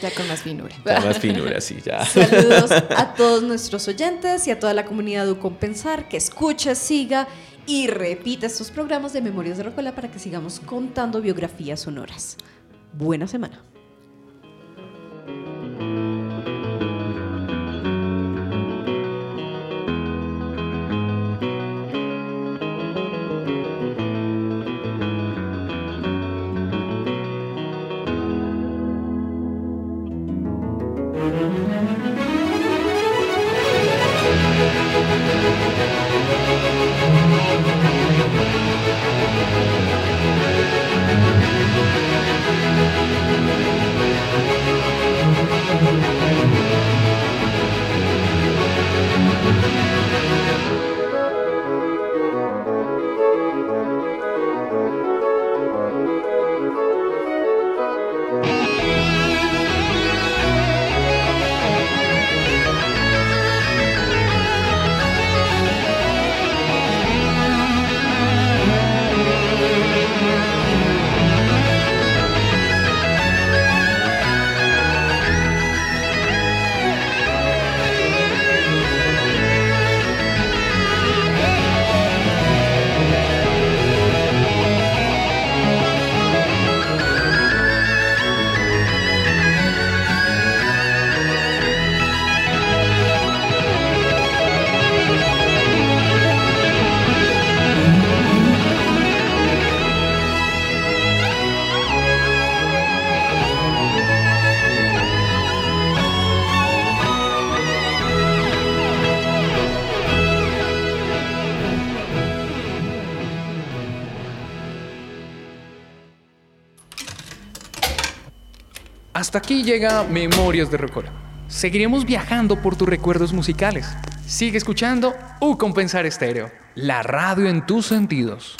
[SPEAKER 3] Ya con más finura.
[SPEAKER 4] Ya más finura, sí, ya.
[SPEAKER 2] Saludos a todos nuestros oyentes y a toda la comunidad de Compensar que escucha, siga y repita estos programas de Memorias de Rocola para que sigamos contando biografías sonoras. Buena semana.
[SPEAKER 1] Hasta aquí llega Memorias de Rocola. Seguiremos viajando por tus recuerdos musicales. Sigue escuchando U Compensar Estéreo, la radio en tus sentidos.